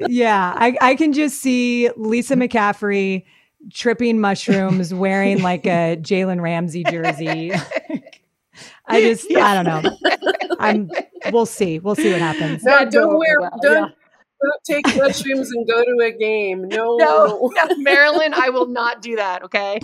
yeah, I, I can just see Lisa mm. McCaffrey tripping mushrooms, wearing like a Jalen Ramsey jersey. I just, yeah. I don't know. I'm. We'll see. We'll see what happens. No, don't wear. Don't. Yeah. Don't take mushrooms and go to a game. No, no, no, Marilyn, I will not do that. Okay.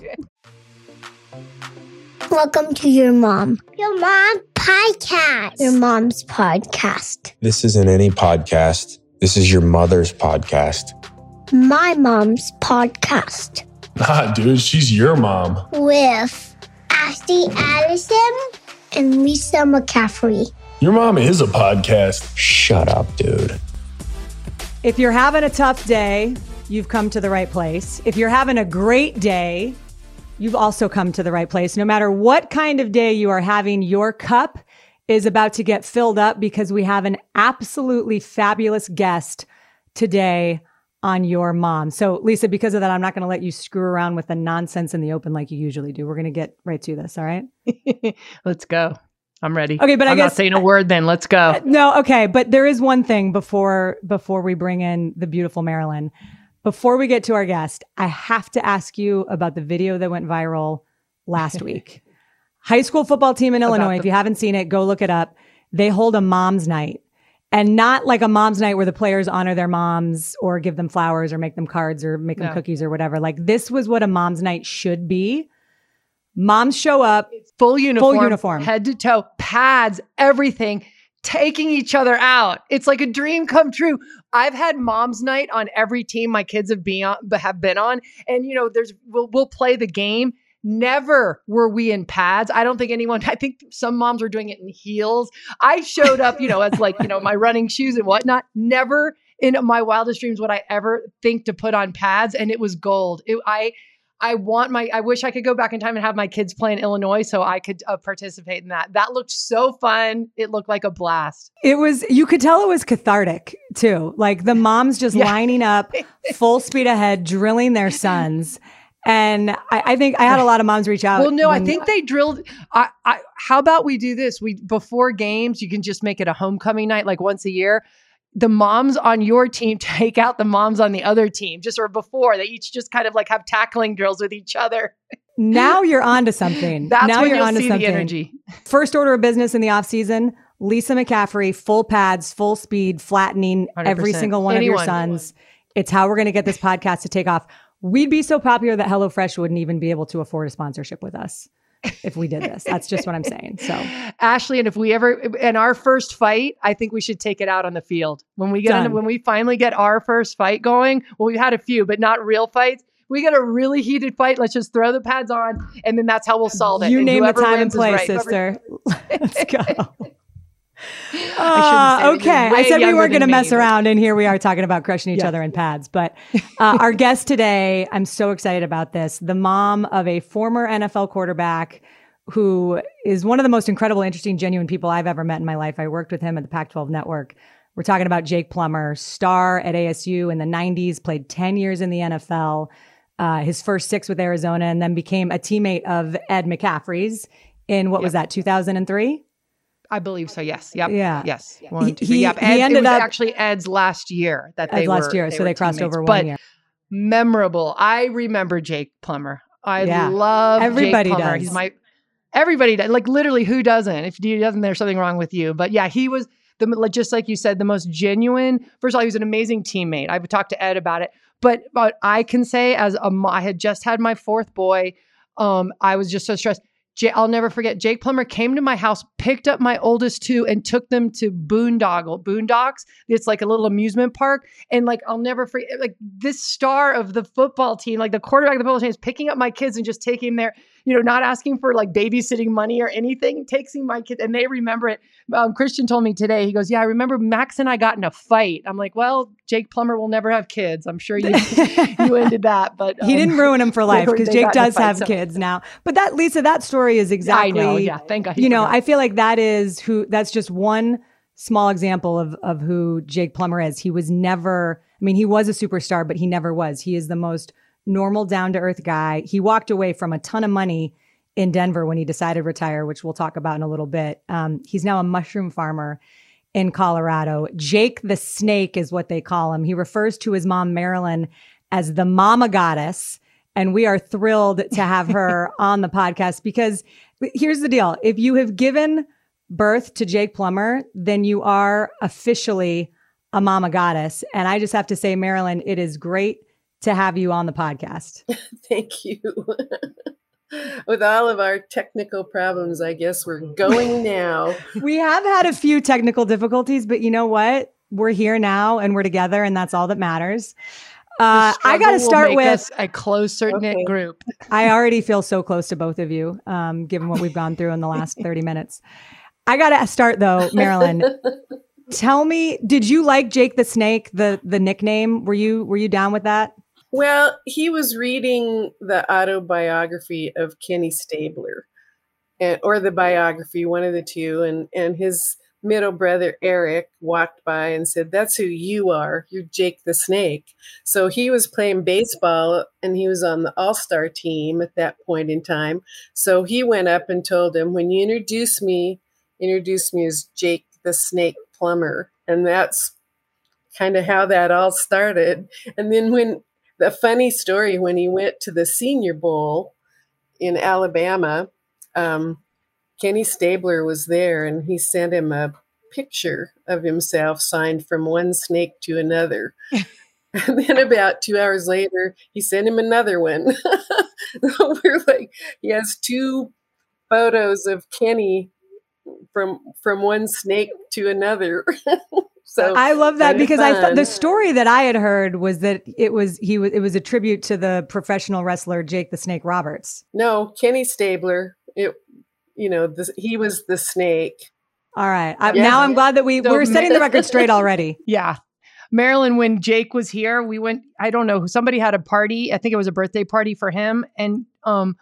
Welcome to your mom. Your mom podcast. Your mom's podcast. This isn't any podcast. This is your mother's podcast. My mom's podcast. Nah, dude, she's your mom. With Ashley Allison and Lisa McCaffrey. Your mom is a podcast. Shut up, dude. If you're having a tough day, you've come to the right place. If you're having a great day, you've also come to the right place. No matter what kind of day you are having, your cup is about to get filled up because we have an absolutely fabulous guest today on your mom. So, Lisa, because of that, I'm not going to let you screw around with the nonsense in the open like you usually do. We're going to get right to this. All right. Let's go. I'm ready. Okay, but I'm I guess not saying a word. Then let's go. Uh, no, okay, but there is one thing before before we bring in the beautiful Marilyn. Before we get to our guest, I have to ask you about the video that went viral last week. High school football team in Illinois. If you haven't seen it, go look it up. They hold a mom's night and not like a mom's night where the players honor their moms or give them flowers or make them cards or make them no. cookies or whatever. Like this was what a mom's night should be. Moms show up, it's full uniform, full uniform, head to toe, pads, everything taking each other out. It's like a dream come true. I've had mom's night on every team my kids have been on, have been on, and you know, there's we'll, we'll play the game. Never were we in pads. I don't think anyone. I think some moms were doing it in heels. I showed up, you know, as like you know my running shoes and whatnot. Never in my wildest dreams would I ever think to put on pads, and it was gold. It, I I want my, I wish I could go back in time and have my kids play in Illinois so I could uh, participate in that. That looked so fun. It looked like a blast. It was, you could tell it was cathartic too. Like the moms just yeah. lining up full speed ahead, drilling their sons. And I, I, think I had a lot of moms reach out. Well, no, I think they drilled. I, I, how about we do this? We before games, you can just make it a homecoming night, like once a year the moms on your team take out the moms on the other team, just or before they each just kind of like have tackling drills with each other. Now you're onto something. That's now you're onto something. energy. First order of business in the off season: Lisa McCaffrey, full pads, full speed, flattening 100%. every single one Anyone. of your sons. It's how we're going to get this podcast to take off. We'd be so popular that HelloFresh wouldn't even be able to afford a sponsorship with us if we did this. That's just what I'm saying. So, Ashley, and if we ever in our first fight, I think we should take it out on the field when we get into, when we finally get our first fight going. Well, we've had a few, but not real fights. We get a really heated fight. Let's just throw the pads on, and then that's how we'll solve it. You and name the time and place, right. sister. Let's go. Uh, okay. I said we weren't going to mess me, around, and here we are talking about crushing each yeah. other in pads. But uh, our guest today, I'm so excited about this. The mom of a former NFL quarterback who is one of the most incredible, interesting, genuine people I've ever met in my life. I worked with him at the Pac 12 network. We're talking about Jake Plummer, star at ASU in the 90s, played 10 years in the NFL, uh, his first six with Arizona, and then became a teammate of Ed McCaffrey's in what yep. was that, 2003? I believe so. Yes. Yep. Yeah. Yes. One, he, two, he, yep. Ed, he ended up actually Ed's last year that they last were, year, they so they crossed teammates. over one but year. Memorable. I remember Jake Plummer. I yeah. love everybody Jake Plummer. does. He's my everybody does. Like literally, who doesn't? If he doesn't, there's something wrong with you. But yeah, he was the just like you said, the most genuine. First of all, he was an amazing teammate. I've talked to Ed about it. But but I can say as a I had just had my fourth boy. Um, I was just so stressed. J- I'll never forget. Jake Plummer came to my house, picked up my oldest two, and took them to Boondoggle, Boondocks. It's like a little amusement park, and like I'll never forget. Like this star of the football team, like the quarterback of the football team, is picking up my kids and just taking them there you know, not asking for like babysitting money or anything, taking my kids, and they remember it. Um, Christian told me today, he goes, Yeah, I remember Max and I got in a fight. I'm like, Well, Jake Plummer will never have kids. I'm sure you you ended that, but um, he didn't ruin him for life because Jake does have so. kids now. But that Lisa, that story is exactly I know, yeah, thank God. You know, I feel like that is who that's just one small example of of who Jake Plummer is. He was never I mean, he was a superstar, but he never was. He is the most normal, down to earth guy. He walked away from a ton of money in Denver when he decided to retire, which we'll talk about in a little bit. Um, he's now a mushroom farmer. in Colorado. Jake the Snake is what they call him. He refers to his mom, Marilyn, as the mama goddess. And we are thrilled to have her on the podcast because here's the deal. If you have given birth to Jake Plummer, then you are officially a mama goddess. And I just have to say, Marilyn, it is great to have you on the podcast. Thank you. With all of our technical problems, I guess we're going now. we have had a few technical difficulties, but you know what? We're here now and we're together, and that's all that matters. Uh, I got to start with a closer knit okay. group. I already feel so close to both of you, um, given what we've gone through in the last 30 minutes. I got to start though, Marilyn. Tell me, did you like Jake the Snake, the the nickname? Were you were you down with that? Well, he was reading the autobiography of Kenny Stabler, and, or the biography, one of the two, and and his middle brother Eric walked by and said, "That's who you are. You're Jake the Snake." So he was playing baseball, and he was on the All Star team at that point in time. So he went up and told him, "When you introduce me, introduce me as Jake the Snake Plummer," and that's kind of how that all started. And then when the funny story when he went to the Senior Bowl in Alabama, um, Kenny Stabler was there and he sent him a picture of himself signed from one snake to another. and then about two hours later, he sent him another one. We're like, he has two photos of Kenny from from one snake to another. So I love that because fun. I thought the story that I had heard was that it was he was it was a tribute to the professional wrestler Jake the Snake Roberts. No, Kenny Stabler. It you know, this, he was the snake. All right. I, yeah. Now I'm glad that we so we're setting the record straight already. yeah. Marilyn, when Jake was here, we went, I don't know, somebody had a party. I think it was a birthday party for him. And um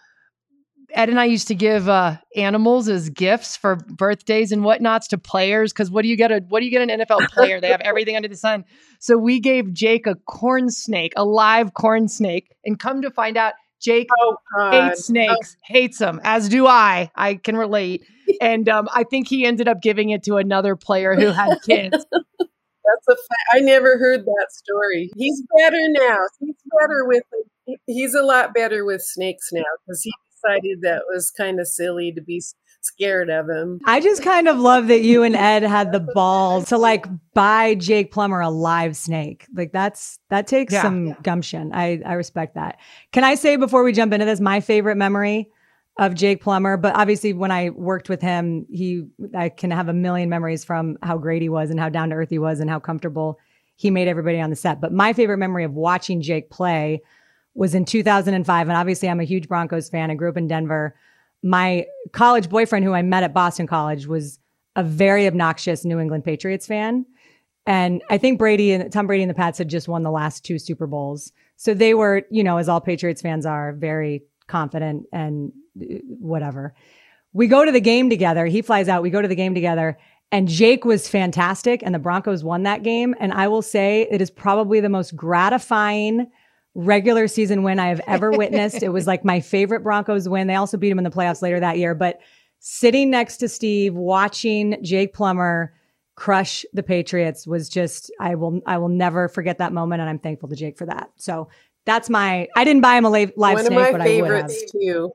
Ed and I used to give uh, animals as gifts for birthdays and whatnots to players. Because what do you get? A what do you get an NFL player? they have everything under the sun. So we gave Jake a corn snake, a live corn snake, and come to find out, Jake oh, hates snakes, oh. hates them, as do I. I can relate. And um, I think he ended up giving it to another player who had kids. That's a fact. I never heard that story. He's better now. He's better with. He's a lot better with snakes now because he decided that was kind of silly to be scared of him. I just kind of love that you and Ed had the balls to like buy Jake Plummer a live snake. Like that's that takes yeah. some gumption. I I respect that. Can I say before we jump into this, my favorite memory of Jake Plummer, but obviously when I worked with him, he I can have a million memories from how great he was and how down to earth he was and how comfortable he made everybody on the set. But my favorite memory of watching Jake play was in 2005. And obviously, I'm a huge Broncos fan. I grew up in Denver. My college boyfriend, who I met at Boston College, was a very obnoxious New England Patriots fan. And I think Brady and Tom Brady and the Pats had just won the last two Super Bowls. So they were, you know, as all Patriots fans are, very confident and uh, whatever. We go to the game together. He flies out. We go to the game together. And Jake was fantastic. And the Broncos won that game. And I will say it is probably the most gratifying regular season win I have ever witnessed. it was like my favorite Broncos win. They also beat him in the playoffs later that year. But sitting next to Steve, watching Jake Plummer crush the Patriots was just I will I will never forget that moment, and I'm thankful to Jake for that. So that's my I didn't buy him a live, live snake, but I would have. Too.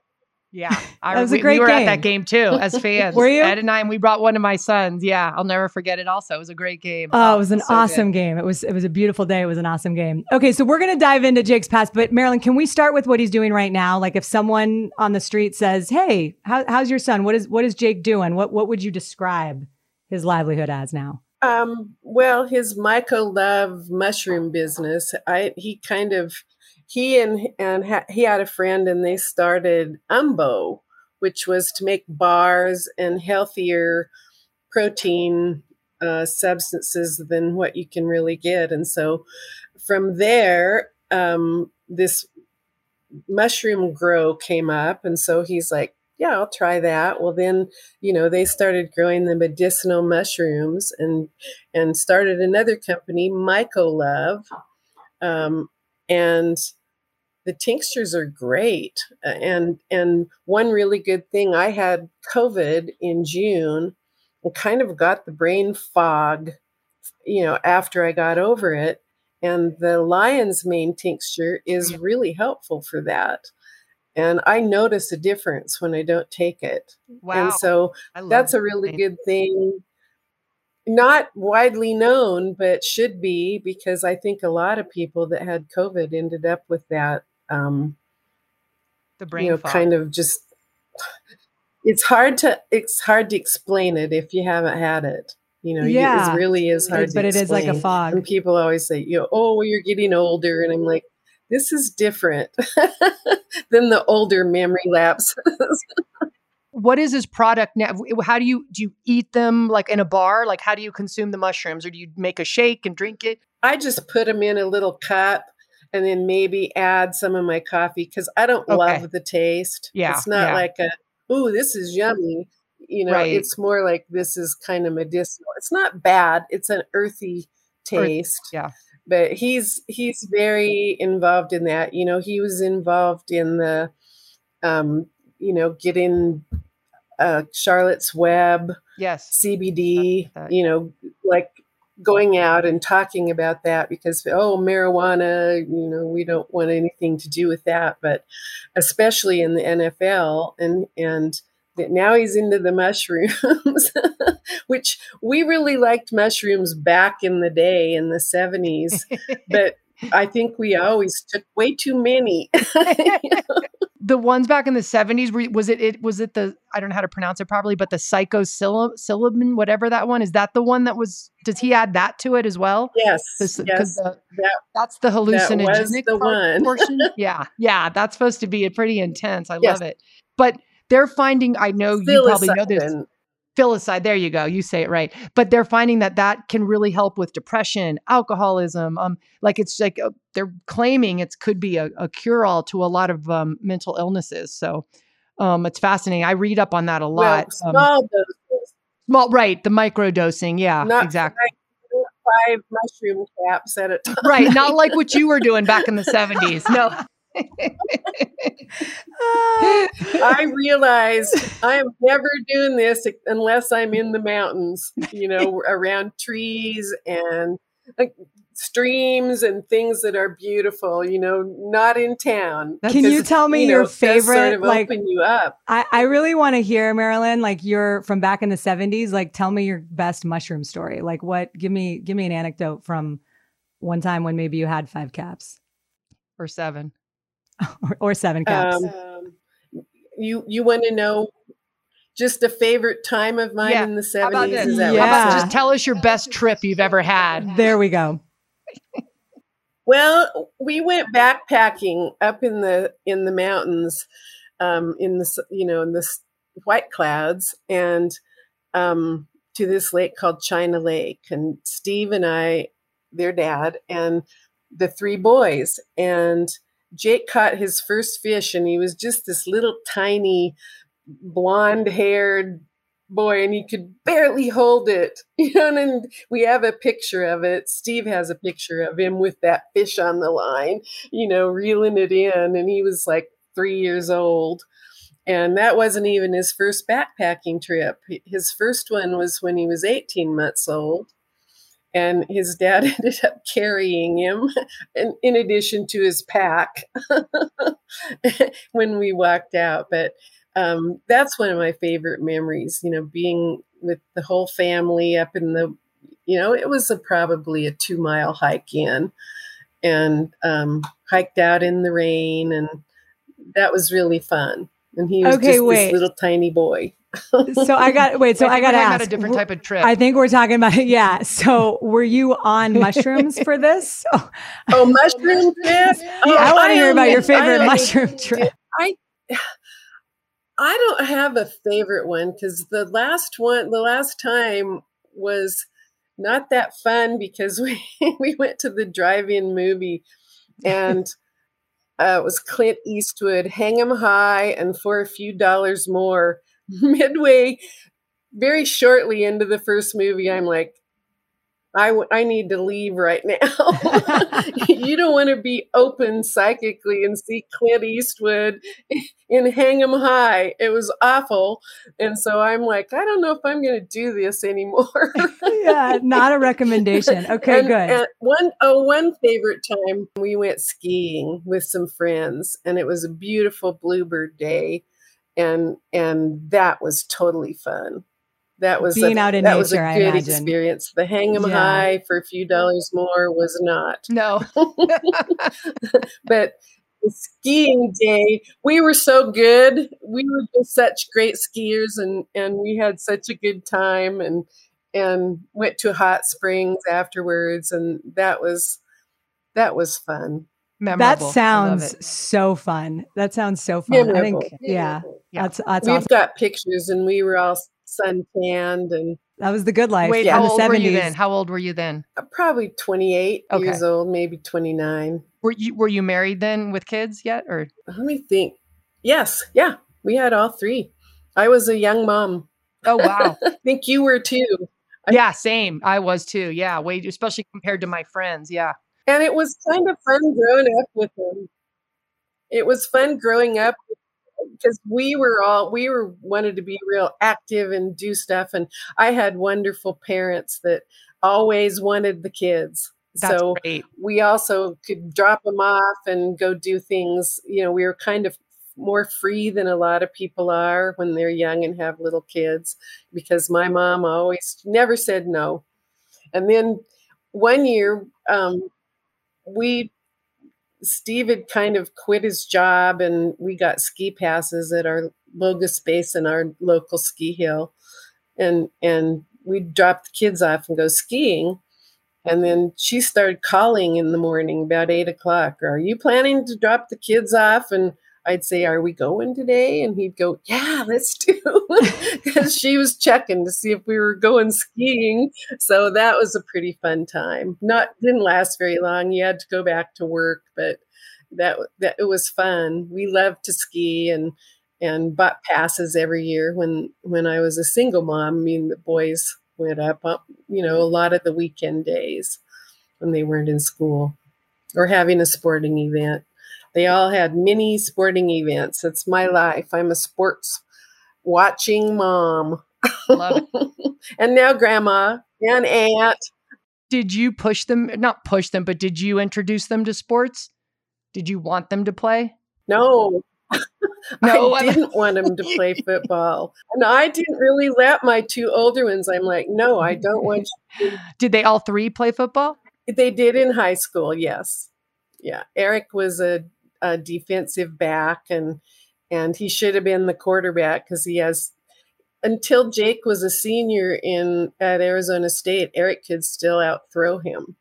Yeah, I, that was we, a great. We were game. at that game too as fans. were you? Ed and I, and we brought one of my sons. Yeah, I'll never forget it. Also, it was a great game. Oh, it was an so awesome good. game. It was it was a beautiful day. It was an awesome game. Okay, so we're gonna dive into Jake's past, but Marilyn, can we start with what he's doing right now? Like, if someone on the street says, "Hey, how, how's your son? What is what is Jake doing? What what would you describe his livelihood as now?" Um, well, his Myco Love mushroom business. I he kind of he and and ha- he had a friend and they started Umbo, which was to make bars and healthier protein uh, substances than what you can really get. And so from there, um, this mushroom grow came up. And so he's like, yeah, I'll try that. Well, then, you know, they started growing the medicinal mushrooms and and started another company, Myco Love. Um, and the tinctures are great and and one really good thing i had covid in june and kind of got the brain fog, you know, after I got over it. And the lion's mane tincture is really helpful for that. And I notice a difference when I don't take it. Wow. And so that's a really good thing. Not widely known, but should be because I think a lot of people that had COVID ended up with that. Um, the brain you know, fog. kind of just. It's hard to it's hard to explain it if you haven't had it. You know, Yeah. it really is hard. It- but it is like a fog. And people always say, you know, oh, you're getting older, and I'm like, this is different than the older memory lapses. what is this product now? How do you do you eat them like in a bar? Like how do you consume the mushrooms, or do you make a shake and drink it? I just put them in a little cup and then maybe add some of my coffee because I don't Okay. love the taste. Yeah, It's not yeah. like a, ooh, this is yummy. You know, Right. it's more like this is kind of medicinal. It's not bad. It's an earthy taste. yeah. But he's he's very involved in that. You know, he was involved in the um, you know, getting uh Charlotte's Web Yes. CBD, you know, like going out and talking about that because oh marijuana, you know, we don't want anything to do with that, but especially in the NFL and and that now he's into the mushrooms, which we really liked mushrooms back in the day in the 70s, but I think we always took way too many. the ones back in the 70s were, was it it was it the i don't know how to pronounce it properly but the psychosilibin whatever that one is that the one that was does he add that to it as well yes, This- yes. the- that- that's the hallucinogenic the part- one. portion yeah yeah that's supposed to be a pretty intense i Yes. love it but they're finding i know you probably know this Psilocybin, there you go. You say it right. But they're finding that that can really help with depression, alcoholism. Um, like it's like uh, they're claiming it could be a, a cure all to a lot of um, mental illnesses. So um, it's fascinating. I read up on that a lot. Well, um, small doses, well, right, the micro dosing. Yeah, not exactly. five, five mushroom caps at a time. Right, not like what you were doing back in the seventies. No. I realized I am never doing this unless I'm in the mountains, you know, around trees and like streams and things that are beautiful, you know, not in town. Can you tell me you know, your it does sort favorite, of like- open you up. I, I really want to hear Marilyn, like you're from back in the 70s. Like tell me your best mushroom story. Like what give me give me an anecdote from one time when maybe you had five caps Or seven. Or, or seven caps. Um, you you want to know just a favorite time of mine Yeah. in the seventies? Is that Yeah. How about just tell us your best trip you've ever had? there we go. Well, we went backpacking up in the in the mountains, um, in the you know in the White Clouds, and um, to this lake called China Lake. And Steve and I, their dad, and the three boys, and Jake caught his first fish, and he was just this little tiny, blonde haired boy and he could barely hold it you know and we have a picture of it. Steve has a picture of him with that fish on the line you know reeling it in and he was like three years old. And that wasn't even his first backpacking trip. His first one was when he was 18 months old and his dad ended up carrying him in, in addition to his pack when we walked out. But um, that's one of my favorite memories you know being with the whole family up in the you know it was a, probably a two mile hike in and um, hiked out in the rain and that was really fun. And he was Okay, just wait. this little tiny boy So I got wait, so I, think got to ask. about a different type of trip. I think we're talking about yeah. So were you on mushrooms for this? Oh, oh mushroom trip oh, I want to hear about your only- I favorite only- mushroom trip. I don't have a favorite one because the last one, the last time was not that fun because we we went to the drive-in movie and uh, it was Clint Eastwood, Hang 'em High, and for a few dollars more. Midway, very shortly into the first movie, I'm like, I, w- I need to leave right now. you don't want to be open psychically and see Clint Eastwood in Hang 'em High. It was awful. And so I'm like, I don't know if I'm going to do this anymore. yeah, not a recommendation. Okay, and, good. And one, oh, one favorite time we went skiing with some friends, and it was a beautiful bluebird day. And and that was totally fun that was being a, out in that nature, was a I good experience. The hang 'em Yeah. high for a few dollars more was not. No. but the skiing day, we were so good. We were just such great skiers, and and we had such a good time, and and went to hot springs afterwards, and that was that was fun. Memorable. that sounds so fun. That sounds so fun. I think, yeah, Yeah. that's that's We've awesome. got pictures, and we were all sun tanned, and That was the good life. Wait, in how the old were you then? How old were you then? uh, probably twenty eight Okay. years old, maybe twenty nine. Were you were you married then with kids yet or Let me think. Yes, yeah, we had all three. I was a young mom. Oh wow. I think you were too. yeah, same. I was too. Yeah, way especially compared to my friends. Yeah. And it was kind of fun growing up with them. It was fun growing up because we were all we were wanted to be real active and do stuff and I had wonderful parents that always wanted the kids. That's so great. we also could drop them off and go do things. You know, we were kind of more free than a lot of people are when they're young and have little kids because my mom always never said no. And then one year, um, we, Steve had kind of quit his job and we got ski passes at our Bogus Basin and our local ski hill. And, and we'd drop the kids off and go skiing. And then she started calling in the morning about eight o'clock. Are you planning to drop the kids off? And I'd say, Are we going today? And he'd go, Yeah, let's do. Because she was checking to see if we were going skiing. So that was a pretty fun time. Not didn't last very long. You had to go back to work, but that that it was fun. We loved to ski and and bought passes every year when when I was a single mom. I mean, the boys went up, up, you know, a lot of the weekend days when they weren't in school or having a sporting event. They all had mini sporting events. It's my life. I'm a sports watching mom. Love it. and now grandma and aunt. Did you push them not push them, but did you introduce them to sports? Did you want them to play? No, No, I didn't want them to play football. And I didn't really let my two older ones. I'm like, no, I don't want Did they all three play football? They did in high school, yes. Yeah, Eric was a, a defensive back, and and he should have been the quarterback because he has. Until Jake was a senior in at Arizona State, Eric could still outthrow him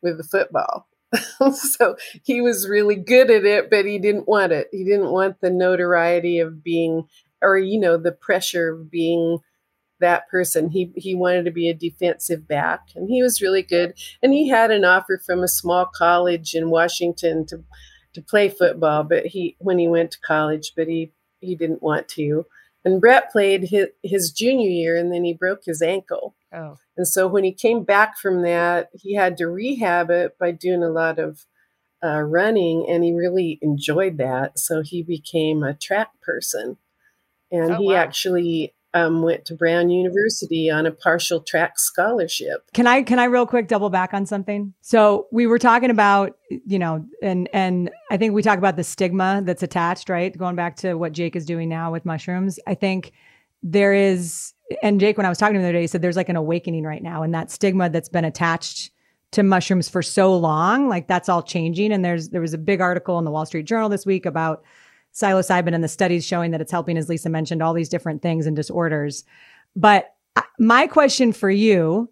with the football. so he was really good at it, but he didn't want it. He didn't want the notoriety of being, or you know, the pressure of being that person. He he wanted to be a defensive back, and he was really good. And he had an offer from a small college in Washington to to play football, but he when he went to college, but he he didn't want to. And Brett played his, his junior year, and then he broke his ankle. Oh. And so when he came back from that, he had to rehab it by doing a lot of uh, running, and he really enjoyed that. So he became a track person, and Oh, he wow. actually um, went to Brown University on a partial track scholarship. Can I can I real quick double back on something? So we were talking about, you know, and and I think we talk about the stigma that's attached, right? Going back to what Jake is doing now with mushrooms. I think there is and Jake, when I was talking to him the other day, he said there's like an awakening right now, and that stigma that's been attached to mushrooms for so long, like that's all changing. And there's there was a big article in the Wall Street Journal this week about psilocybin and the studies showing that it's helping, as Lisa mentioned, all these different things and disorders. But uh, my question for you,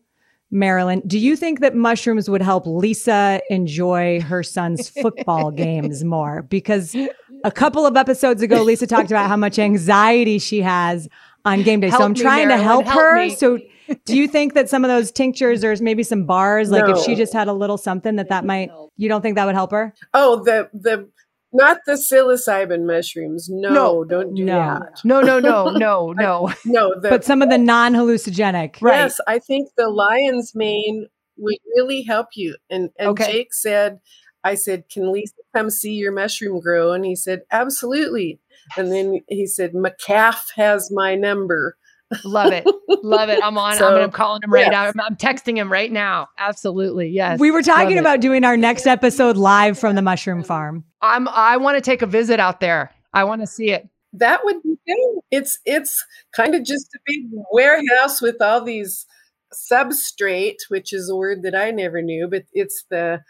Marilyn, do you think that mushrooms would help Lisa enjoy her son's football games more? Because a couple of episodes ago, Lisa talked about how much anxiety she has on game day. so I'm me, trying to help, help her. me. So do you think that some of those tinctures or maybe some bars, like if she just had a little something that that might, you don't think that would help her? Oh, the the not the psilocybin mushrooms. No, No. don't do No. that. No, no, no, no, no. No, the, But some of the non hallucinogenic. Right. Yes, I think the lion's mane would really help you. And and Okay. Jake said, I said, Can Lisa come see your mushroom grow? And he said, Absolutely. And then he said, McCaff has my number. Love it. Love it. I'm on. So, I'm, I'm calling him right yes. now. I'm, I'm texting him right now. Absolutely. Yes. We were talking Love it. about doing our next episode live from the mushroom farm. I'm I want to take a visit out there. I want to see it. That would be good. It's it's kind of just a big warehouse with all these substrate, which is a word that I never knew, but it's the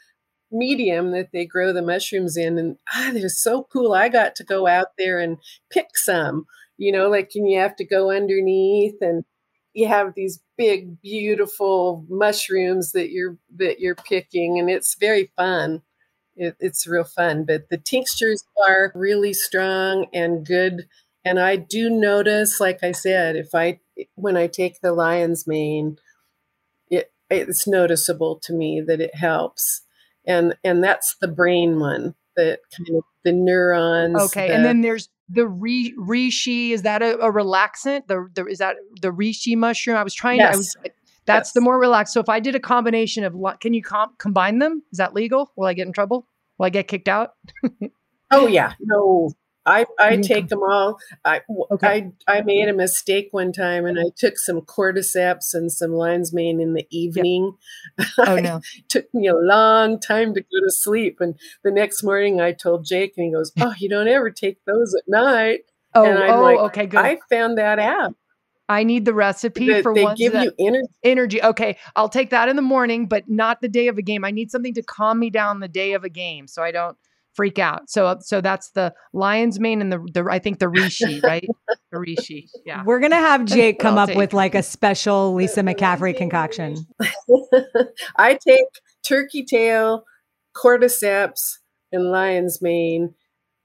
medium that they grow the mushrooms in. And ah, they're so cool. I got to go out there and pick some, you know, like and you have to go underneath and you have these big, beautiful mushrooms that you're that you're picking, and it's very fun. It, it's real fun, but the tinctures are really strong and good. And I do notice, like I said, if I when I take the lion's mane, it it's noticeable to me that it helps, and and that's the brain one, that kind of the neurons. Okay. the- and then there's the re reishi. Is that a, a relaxant? The, the is that the reishi mushroom? I was trying. to I was. That's Yes. the more relaxed. So if I did a combination of, can you comp- combine them? Is that legal? Will I get in trouble? Will I get kicked out? Oh yeah, no. I I take them all. I Okay. I I made a mistake one time, and I took some cordyceps and some lion's mane in the evening. Oh no. took me a long time to go to sleep, and the next morning I told Jake, and he goes, "Oh, you don't ever take those at night." Oh, and I'm oh, like, okay, good. I, found that out. I need the recipe That for they ones give that you energy. energy. Okay, I'll take that in the morning, but not the day of a game. I need something to calm me down the day of a game, so I don't freak out. So, uh, so that's the lion's mane and the, the I think the reishi, right? the reishi. Yeah. We're gonna have Jake come up take. with like a special Lisa McCaffrey concoction. I take turkey tail, cordyceps, and lion's mane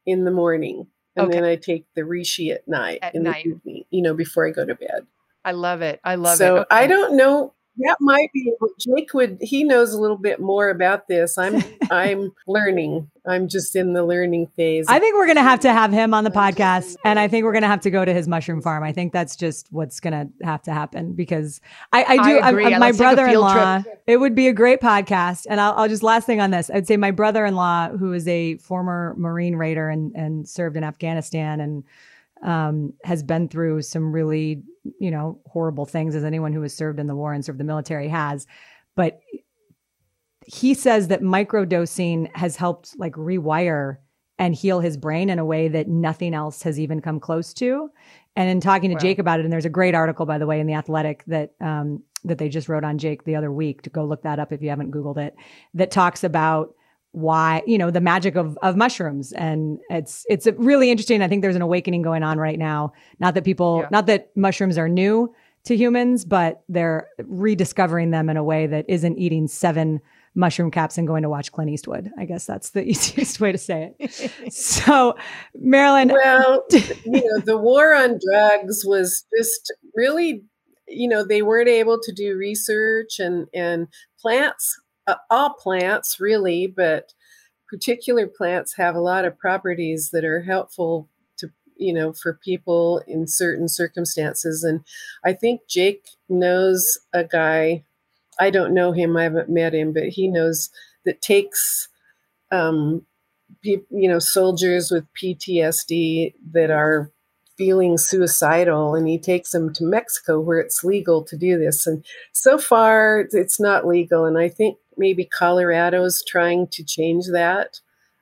in the morning. And Okay. then I take the reishi at night At in night. the evening, you know, before I go to bed. I love it. I love it. so it. I don't know. That might be Jake would he knows a little bit more about this. I'm I'm learning. I'm just in the learning phase. I think we're gonna have to have him on the podcast, and I think we're gonna have to go to his mushroom farm. I think that's just what's gonna have to happen because I, I do. I I'm- agree. I'm- my let's take a field brother-in-law. It would be a great podcast, and I'll, I'll just last thing on this. I'd say my brother-in-law, who is a former Marine raider and and served in Afghanistan and um, has been through some really, you know, horrible things as anyone who has served in the war and served the military has. But he says that microdosing has helped like rewire and heal his brain in a way that nothing else has even come close to. And in talking to Wow. Jake about it, and there's a great article, by the way, in the Athletic that um, that they just wrote on Jake the other week. To go look that up if you haven't Googled it. That talks about why you know the magic of of mushrooms. And it's it's really interesting. I think there's an awakening going on right now. Not that people Yeah. not that mushrooms are new to humans but they're rediscovering them in a way that isn't eating seven mushroom caps and going to watch clint eastwood. I guess that's the easiest way to say it. So marilyn well, you know, the war on drugs was just really, you know, they weren't able to do research and and plants, all plants really, but particular plants have a lot of properties that are helpful to you know for people in certain circumstances and i think jake knows a guy i don't know him i haven't met him but he knows that takes um you know soldiers with ptsd that are feeling suicidal and he takes them to mexico where it's legal to do this and so far it's not legal and i think maybe colorado's trying to change that.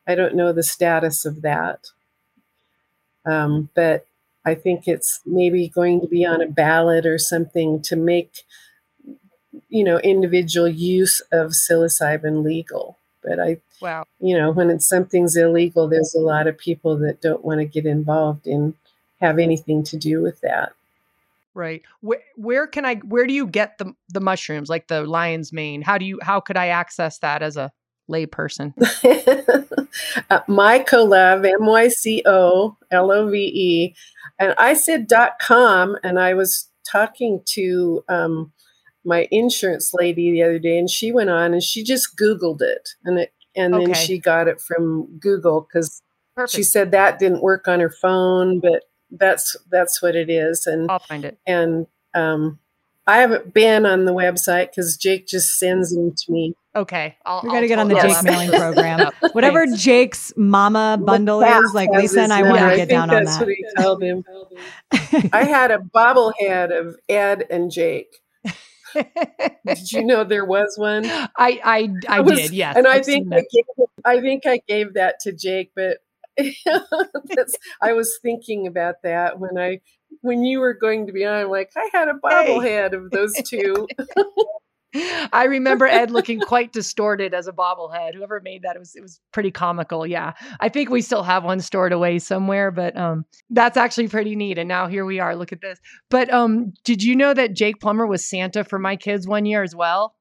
I don't know the status of that. Um, but i think it's maybe going to be on a ballot or something to make you know individual use of psilocybin legal. But i Wow. you know when it's something's illegal there's a lot of people that don't want to get involved in have anything to do with that Right. Where where can I where do you get the the mushrooms like the lion's mane? How do you how could I access that as a layperson? uh, mycolove m-y-c-o-l-o-v-e and i said dot com and i was talking to um, my insurance lady the other day and she went on and she just googled it and it and then Okay. she got it from google because she said that didn't work on her phone but that's that's what it is and I'll find it. and um, I haven't been on the website because Jake just sends them to me. Okay, I'll, We got to I'll get on the Jake follow mailing program. Whatever thanks. Jake's mama bundle Pat is, like Lisa and I want to get think down on that. what he told him. I had a bobblehead of Ed and Jake. Did you know there was one? I I I was- did, yes. and I I've think I, gave, I think I gave that to Jake, but that's, I was thinking about that when I when you were going to be on. I'm like, I had a bobblehead of those two. I remember Ed looking quite distorted as a bobblehead. Whoever made that, it was it was pretty comical. Yeah, I think we still have one stored away somewhere, but um, that's actually pretty neat. And now here we are. Look at this. But um, did you know that Jake Plummer was Santa for my kids one year as well?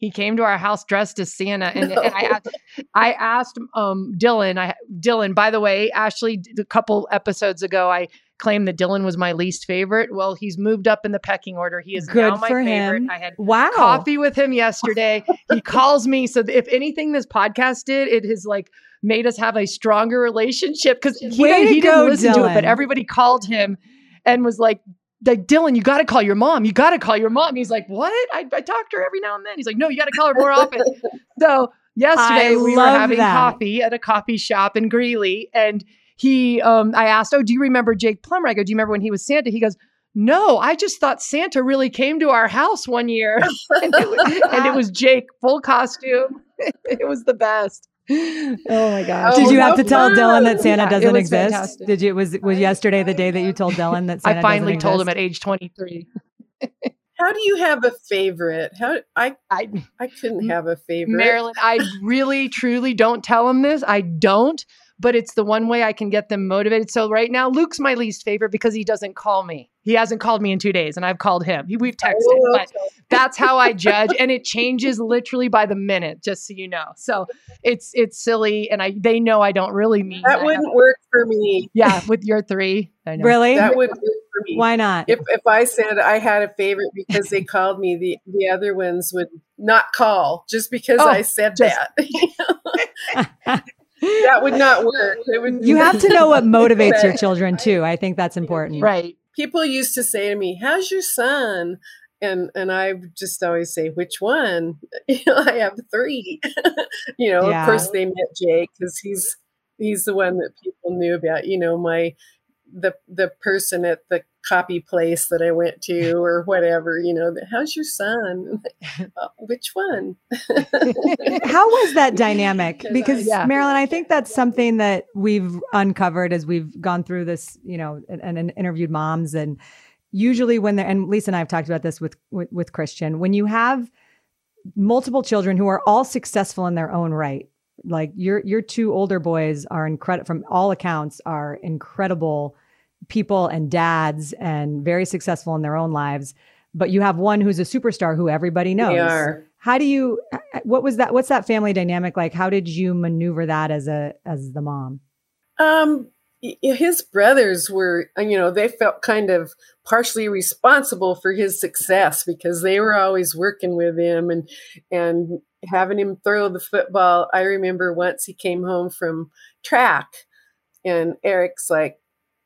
He came to our house dressed as Santa, and, and I asked, I asked um Dylan. I Dylan. By the way, Ashley, a couple episodes ago, I claimed that Dylan was my least favorite. Well, he's moved up in the pecking order. He is Good now my favorite. him. I had Wow. coffee with him yesterday. he calls me. So if anything, this podcast did, it has like made us have a stronger relationship because he, Way didn't- go, didn't listen to it, but everybody called him and was like, like Dylan, you got to call your mom. You got to call your mom. He's like, what? I, I talk to her every now and then. He's like, no, you got to call her more often. so yesterday I we were having that. coffee at a coffee shop in Greeley, and he, um, I asked, oh, do you remember Jake Plummer? I go, do you remember when he was Santa? He goes. No, I just thought Santa really came to our house one year and, it was, and it was Jake full costume. it was the best. Oh my gosh! Oh, Did you have how to tell Dylan that. Santa Yeah, doesn't exist? fantastic. Did you was was yesterday the day that you told Dylan that Santa I finally doesn't told him at age 23. How do you have a favorite? How I I, I couldn't have a favorite. Marilyn, I really, truly don't tell him this. I don't, but it's the one way I can get them motivated. So right now, Luke's my least favorite because he doesn't call me. He hasn't called me in two days, and I've called him. He, we've texted, Oh, but that's how I judge, and it changes literally by the minute. Just so you know, so it's it's silly, and I they know I don't really mean that I wouldn't work for me. yeah, with your three, I know. Really? That wouldn't work for me. Why not? If if I said I had a favorite because they called me, the the other ones would not call just because Oh, I said just- that. that would not work. It would. you have to know what motivates your children too. I think that's important. right? People used to say to me, "How's your son?" And and I would just always say, "Which one?" You know, I have three. you know, Yeah. of course they met Jake because he's he's the one that people knew about. You know, my the the person at the copy place that I went to or whatever. You know, how's your son? "Uh, which one? How was that dynamic? Because Yeah. Marilyn, I think that's something that we've uncovered as we've gone through this, you know, and, and interviewed moms. And usually when they're, and Lisa and I have talked about this with, with, with Christian, when you have multiple children who are all successful in their own right, like your, your two older boys are incredible from all accounts are incredible people and dads and very successful in their own lives. But you have one who's a superstar who everybody knows. How do you what was that what's that family dynamic like? How did you maneuver that as a as the mom? Um, his brothers were, uh, you know, they felt kind of partially responsible for his success because they were always working with him and and having him throw the football. I remember once he came home from track, and Eric's like,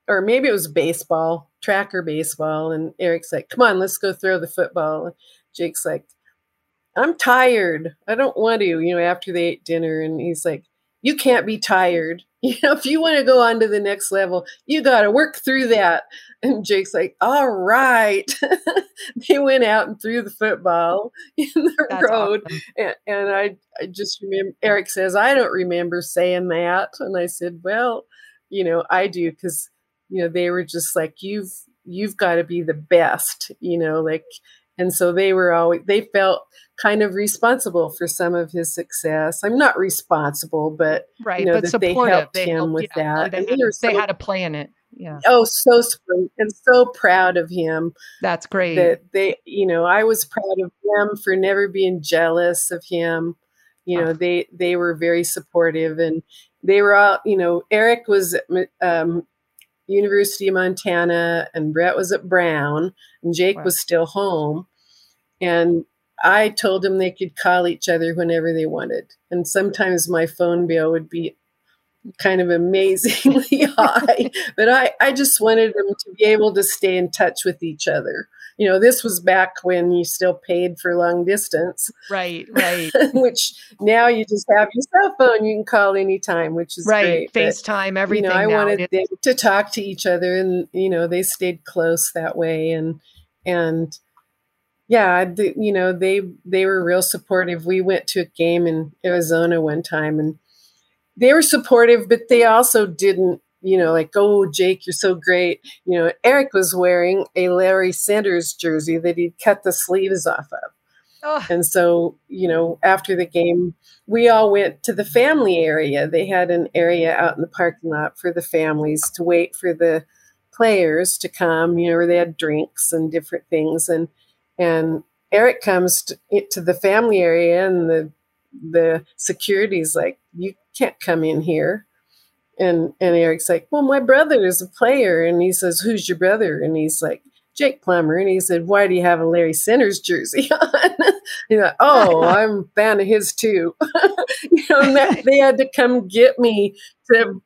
or maybe it was baseball, tracker baseball, and Eric's like, "Come on, let's go throw the football." Jake's like, "I'm tired. I don't want to." You know, after they ate dinner, and he's like you can't be tired. You know, if you want to go on to the next level, you got to work through that. And Jake's like, all right. they went out and threw the football in the That's road. awesome. And, and I, I just remember, Eric says, I don't remember saying that. And I said, well, you know, I do because, you know, they were just like, you've, you've got to be the best, you know, like, and so they were always, they felt kind of responsible for some of his success. I'm not responsible, but Right, know, but that they helped him helped- with yeah, that. They, had, they were they so- had a play in it. Yeah, oh, so sweet and so proud of him that's great. that they, you know, I was proud of them for never being jealous of him. You know, Ah. they they were very supportive and they were all, you know, Eric was um, University of Montana and Brett was at Brown and Jake Wow. was still home. And I told them they could call each other whenever they wanted. And sometimes my phone bill would be kind of amazingly high. But I, I just wanted them to be able to stay in touch with each other. You know, this was back when you still paid for long distance. Right, right. which now you just have your cell phone. You can call anytime, which is right. great. FaceTime, everything. You know, I wanted them to talk to each other and, you know, they stayed close that way. And, and, yeah, the, you know, they, they were real supportive. We went to a game in Arizona one time and they were supportive, but they also didn't you know, like, oh, Jake, you're so great. You know, Eric was wearing a Barry Sanders jersey that he'd cut the sleeves off of. Oh. And so, you know, after the game, we all went to the family area. They had an area out in the parking lot for the families to wait for the players to come, you know, where they had drinks and different things. And, and Eric comes to, to the family area and the, the security's like, you can't come in here and and Eric's like, well, my brother is a player, and he says, who's your brother? And he's like, Jake Plummer, and he said, why do you have a Barry Sanders jersey on? he's like, oh, I'm a fan of his too. you know, that, they had to come get me to,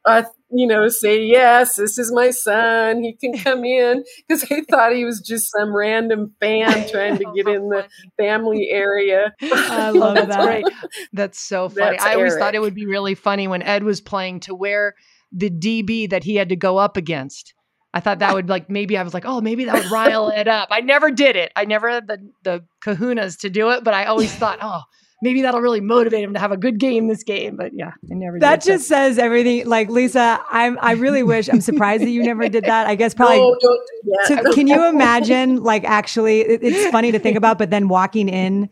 you know, say yes, this is my son. He can come in because they thought he was just some random fan trying to get in the family area. I love that. great. That's so funny. That's I always thought it would be really funny when Ed was playing to wear the DB that he had to go up against. I thought that would like maybe I was like, oh, maybe that would rile it up. I never did it. I never had the the kahunas to do it, but I always thought, oh, maybe that'll really motivate him to have a good game this game. But yeah, I never That did. so- just says everything. Like Lisa, I'm. I really wish. I'm surprised that you never did that. I guess probably. no, don't do that. to, can you imagine? Like, actually, it, it's funny to think about, but then walking in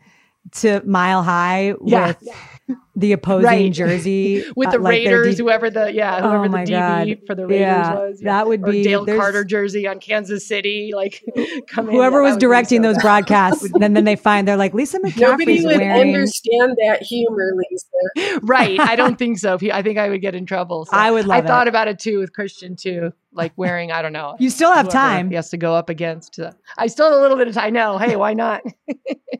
to Mile High Yeah. with the opposing Right. jersey with uh, the like Raiders, D- whoever the yeah, whoever Oh the DB God. for the Raiders Yeah, was. that would or be- Dale Carter jersey on Kansas City. Like come in. whoever Yeah, was that would be directing so those bad. broadcasts, then then they find they're like Lisa Nobody would wearing. understand that humor, Lisa. right. I don't think so. I think I would get in trouble. So I would I it. thought about it too with Christian too, like wearing I don't know. You still have time. He has to go up against. uh, I still have a little bit of time. No, hey, why not?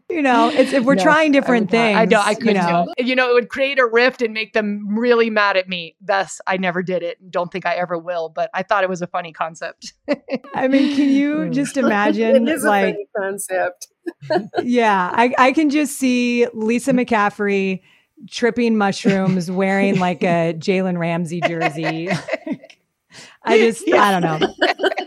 You know, it's if we're No, trying I different would not. things. I know I you couldn't know. Do it. Know, it would create a rift and make them really mad at me. Thus, I never did it. Don't think I ever will. But I thought it was a funny concept. I mean, can you just imagine? it is a funny concept. yeah, I, I can just see Lisa McCaffrey tripping mushrooms, wearing like a Jalen Ramsey jersey. I just, I don't know.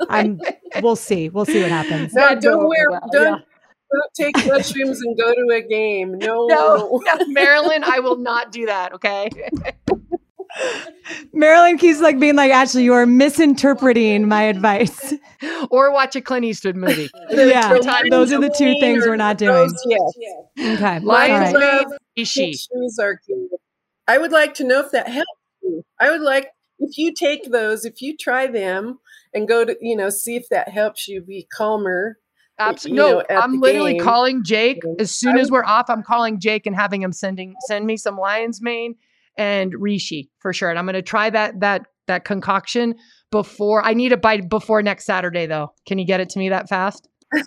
I'm. We'll see. We'll see what happens. No, That'd don't wear, well, don't, yeah. Don't take mushrooms and go to a game. No, No, no, Marilyn, I will not do that. Okay. Marilyn keeps like being like, actually, you are misinterpreting my advice. Or watch a Clint Eastwood movie. yeah, those are the two things we're not doing. those- yes. Okay, all Lions right. love shoes are cute. I would like to know if that helps you. I would like if you take those, if you try them and go to, you know, see if that helps you be calmer. Absolutely. No, know, I'm literally game. calling Jake as soon as we're off. I'm calling Jake and having him sending send me some lion's mane and reishi for sure. And I'm going to try that that that concoction before I need it by before next Saturday though. Can you get it to me that fast?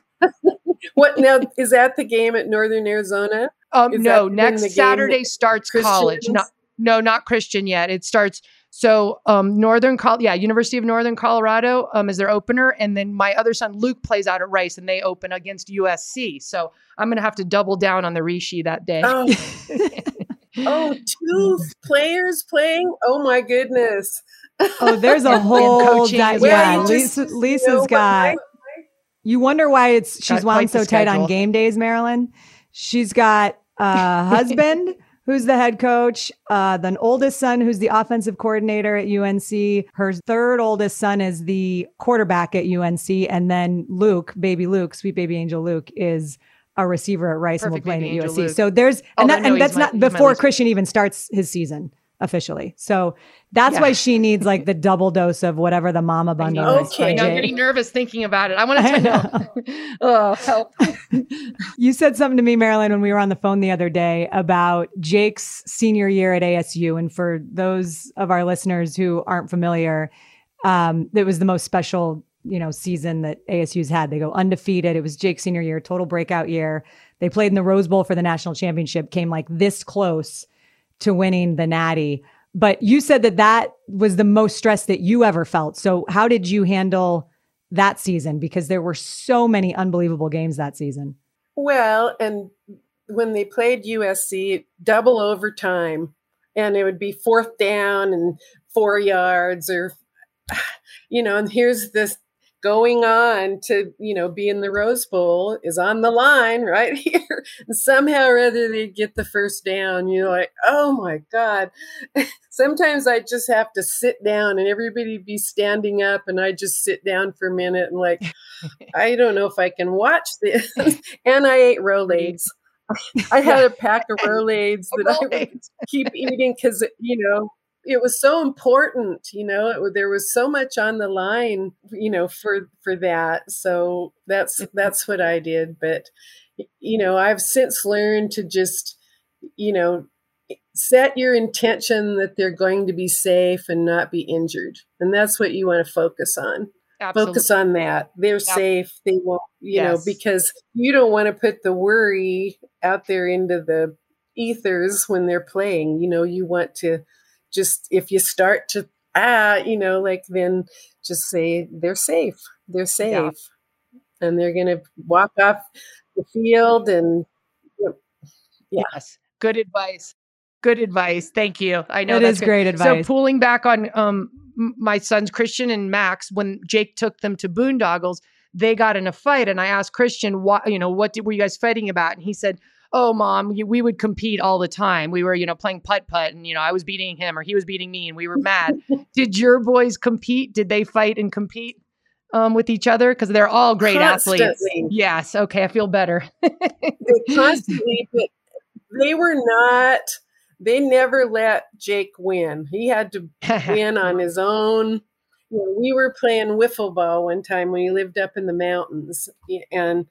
What now is that the game at Northern Arizona? Um, no, next Saturday starts college. Not no, not Christian yet. It starts so um Northern Col yeah, University of Northern Colorado um is their opener and then my other son Luke plays out at Rice and they open against USC. So I'm going to have to double down on the reishi that day. Oh, oh, two players playing. Oh my goodness! Oh, there's a And- and whole. coaching di- yeah, well. Lisa, You Lisa's know, but got. You wonder why it's she's wound so tight on game days, Marilyn. She's got a husband who's the head coach, uh, the oldest son who's the offensive coordinator at UNC. Her third oldest son is the quarterback at UNC, and then Luke, baby Luke, sweet baby angel Luke, is a receiver at Rice Perfect and will play at USC. Luke. So there's Oh, and, I that, and that's my- not before Christian even starts his season officially. So that's Yeah. why she needs like the double dose of whatever the mama bundle is. Okay. Know, I'm getting nervous thinking about it. I want to tell oh, help. You said something to me, Marilyn, when we were on the phone the other day about Jake's senior year at ASU. And for those of our listeners who aren't familiar, um, it was the most special, you know, season that ASU's had. They go undefeated. It was Jake's senior year, total breakout year. They played in the Rose Bowl for the national championship, came like this close to winning the Natty. But you said that that was the most stress that you ever felt. So how did you handle that season because there were so many unbelievable games that season. Well, and when they played USC, double overtime, and it would be fourth down and four yards, or you know, and here's this going on to you know be in the rose bowl is on the line right here. And somehow or other they get the first down. You're like oh my god. Sometimes i just have to sit down and everybody be standing up and i just sit down for a minute and like i don't know if i can watch this. And i ate rolaids. I had a pack of rolaids that i would keep eating because you know it was so important you know it, there was so much on the line you know for for that so that's mm-hmm. that's what i did but you know i've since learned to just you know set your intention that they're going to be safe and not be injured and that's what you want to focus on Absolutely. focus on that they're yep. safe they won't you yes. know because you don't want to put the worry out there into the ethers when they're playing you know you want to just if you start to ah, you know, like then just say they're safe. They're safe. Yeah. And they're going to walk off the field and yeah. Yes. Good advice. Good advice. Thank you. I know that is great advice. So pulling back on um my sons Christian and Max when Jake took them to Boondoggles, they got in a fight and I asked Christian what you know what did, were you guys fighting about and he said oh mom we would compete all the time. We were you know playing putt putt and you know i was beating him or he was beating me and we were mad. Did your boys compete? Did they fight and compete um, with each other? Because they're all great constantly. athletes. Yes. Okay. I feel better. Constantly but they were not they never let jake win. He had to win on his own. You know, we were playing wiffle ball one time when he lived up in the mountains and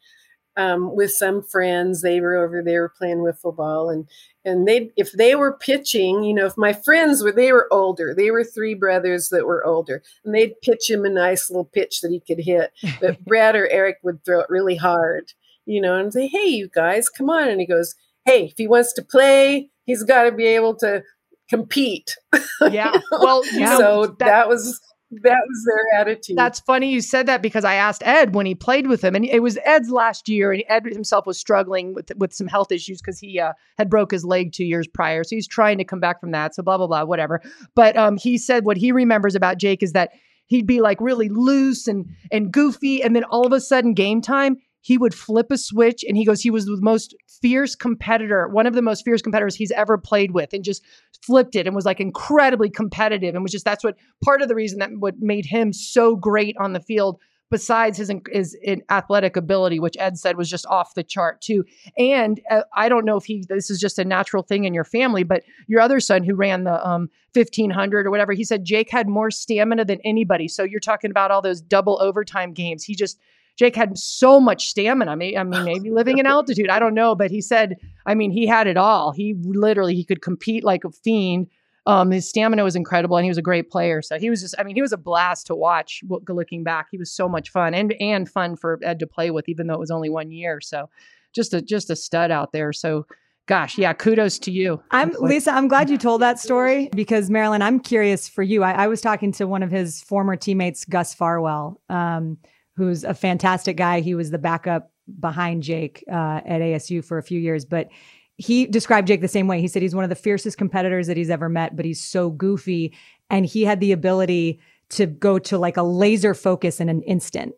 um, with some friends. They were over there playing wiffle ball, and and they if they were pitching, you know, if my friends were they were older, they were three brothers that were older, and they'd pitch him a nice little pitch that he could hit. But Brad or Eric would throw it really hard, you know, and say, "Hey, you guys, come on!" And he goes, "Hey, if he wants to play, he's got to be able to." compete yeah well you know, so that, that was that was their attitude. That's funny you said that because I asked Ed when he played with him, and it was Ed's last year, and Ed himself was struggling with with some health issues because he uh, had broke his leg two years prior, so he's trying to come back from that. So blah blah blah, whatever. But um, he said what he remembers about Jake is that he'd be like really loose and and goofy, and then all of a sudden game time he would flip a switch and he goes he was the most fierce competitor one of the most fierce competitors he's ever played with and just flipped it and was like incredibly competitive and was just that's what part of the reason that what made him so great on the field besides his his athletic ability which ed said was just off the chart too. And uh, i don't know if he this is just a natural thing in your family but your other son who ran the um, 1500 or whatever he said jake had more stamina than anybody. So you're talking about all those double overtime games. He just Jake had so much stamina. I mean, I mean, maybe living in altitude, I don't know, but he said, I mean, he had it all. He literally he could compete like a fiend. Um, his stamina was incredible, and he was a great player. So he was just, I mean, he was a blast to watch. Looking back, he was so much fun and and fun for Ed to play with, even though it was only one year. So just a just a stud out there. So gosh, yeah, kudos to you. I'm Lisa. I'm glad you told that story because Marilyn, I'm curious for you. I, I was talking to one of his former teammates, Gus Farwell. Um, who's a fantastic guy. He was the backup behind Jake uh, at ASU for a few years, but he described Jake the same way. He said he's one of the fiercest competitors that he's ever met, but he's so goofy. And he had the ability to go to like a laser focus in an instant.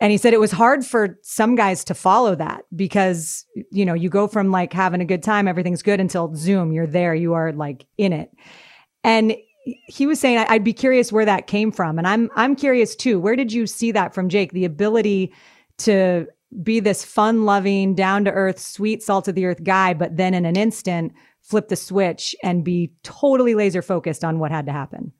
And he said it was hard for some guys to follow that because, you know, you go from like having a good time, everything's good until zoom, you're there, you are like in it. And he was saying I'd be curious where that came from, and I'm I'm curious too. Where did you see that from Jake? The ability to be this fun-loving, down-to-earth, sweet, salt of the earth guy, but then in an instant flip the switch and be totally laser focused on what had to happen.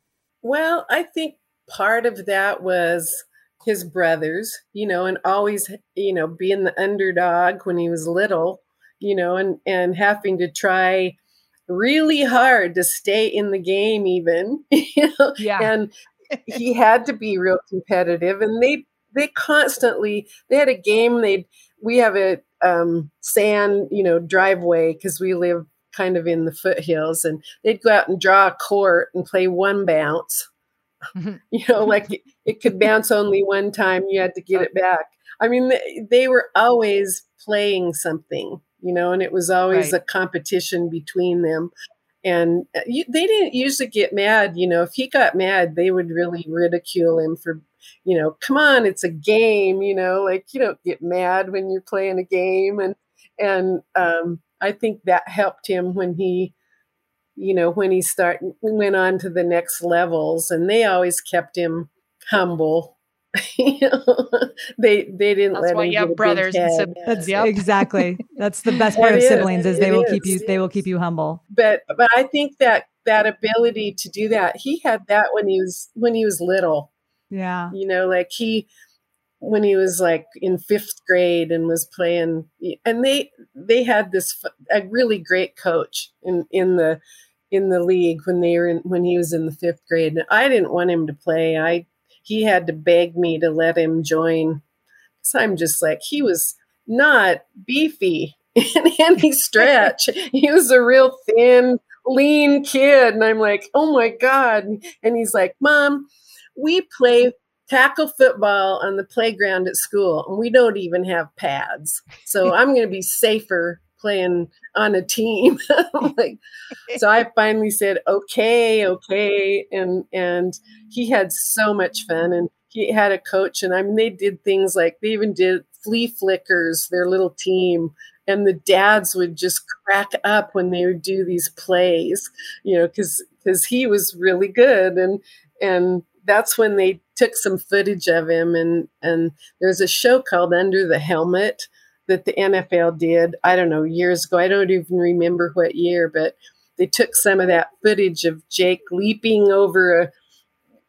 Well, I think part of that was his brothers, you know, and always, you know, being the underdog when he was little, you know, and and having to try really hard to stay in the game even you know yeah. and he had to be real competitive and they they constantly they had a game they we have a um, sand you know driveway because we live kind of in the foothills and they'd go out and draw a court and play one bounce. You know, like it, it could bounce only one time, you had to get it back. I mean, they, they were always playing something, you know, and it was always Right. a competition between them. And uh, you, they didn't usually get mad. You know, if he got mad, they would really ridicule him for, you know, come on, it's a game. You know, like you don't get mad when you're playing a game. And and um, I think that helped him when he, you know, when he start went on to the next levels. And they always kept him humble. you know, they they didn't That's let why him you have brothers and head. siblings. That's Yep. exactly. That's the best part of siblings is they It will keep you they will keep you humble. but but I think that that ability to do that, he had that when he was when he was little. Yeah. You know, like he when he was like in fifth grade and was playing, and they they had this a really great coach in in the in the league when they were in, when he was in the fifth grade. And I didn't want him to play. I he had to beg me to let him join. So I'm just like he was not beefy in any stretch. he was a real thin, lean kid, and I'm like, oh my god! And he's like, Mom, we play tackle football on the playground at school, and we don't even have pads. So I'm going to be safer playing on a team. Like, so I finally said, okay, okay, and and he had so much fun, and he had a coach, and I mean, they did things like they even did flea flickers, their little team. And the dads would just crack up when they would do these plays, you know, because because he was really good, and and that's when they took some footage of him and and there's a show called Under the Helmet that the NFL did I don't know years ago I don't even remember what year but they took some of that footage of Jake leaping over a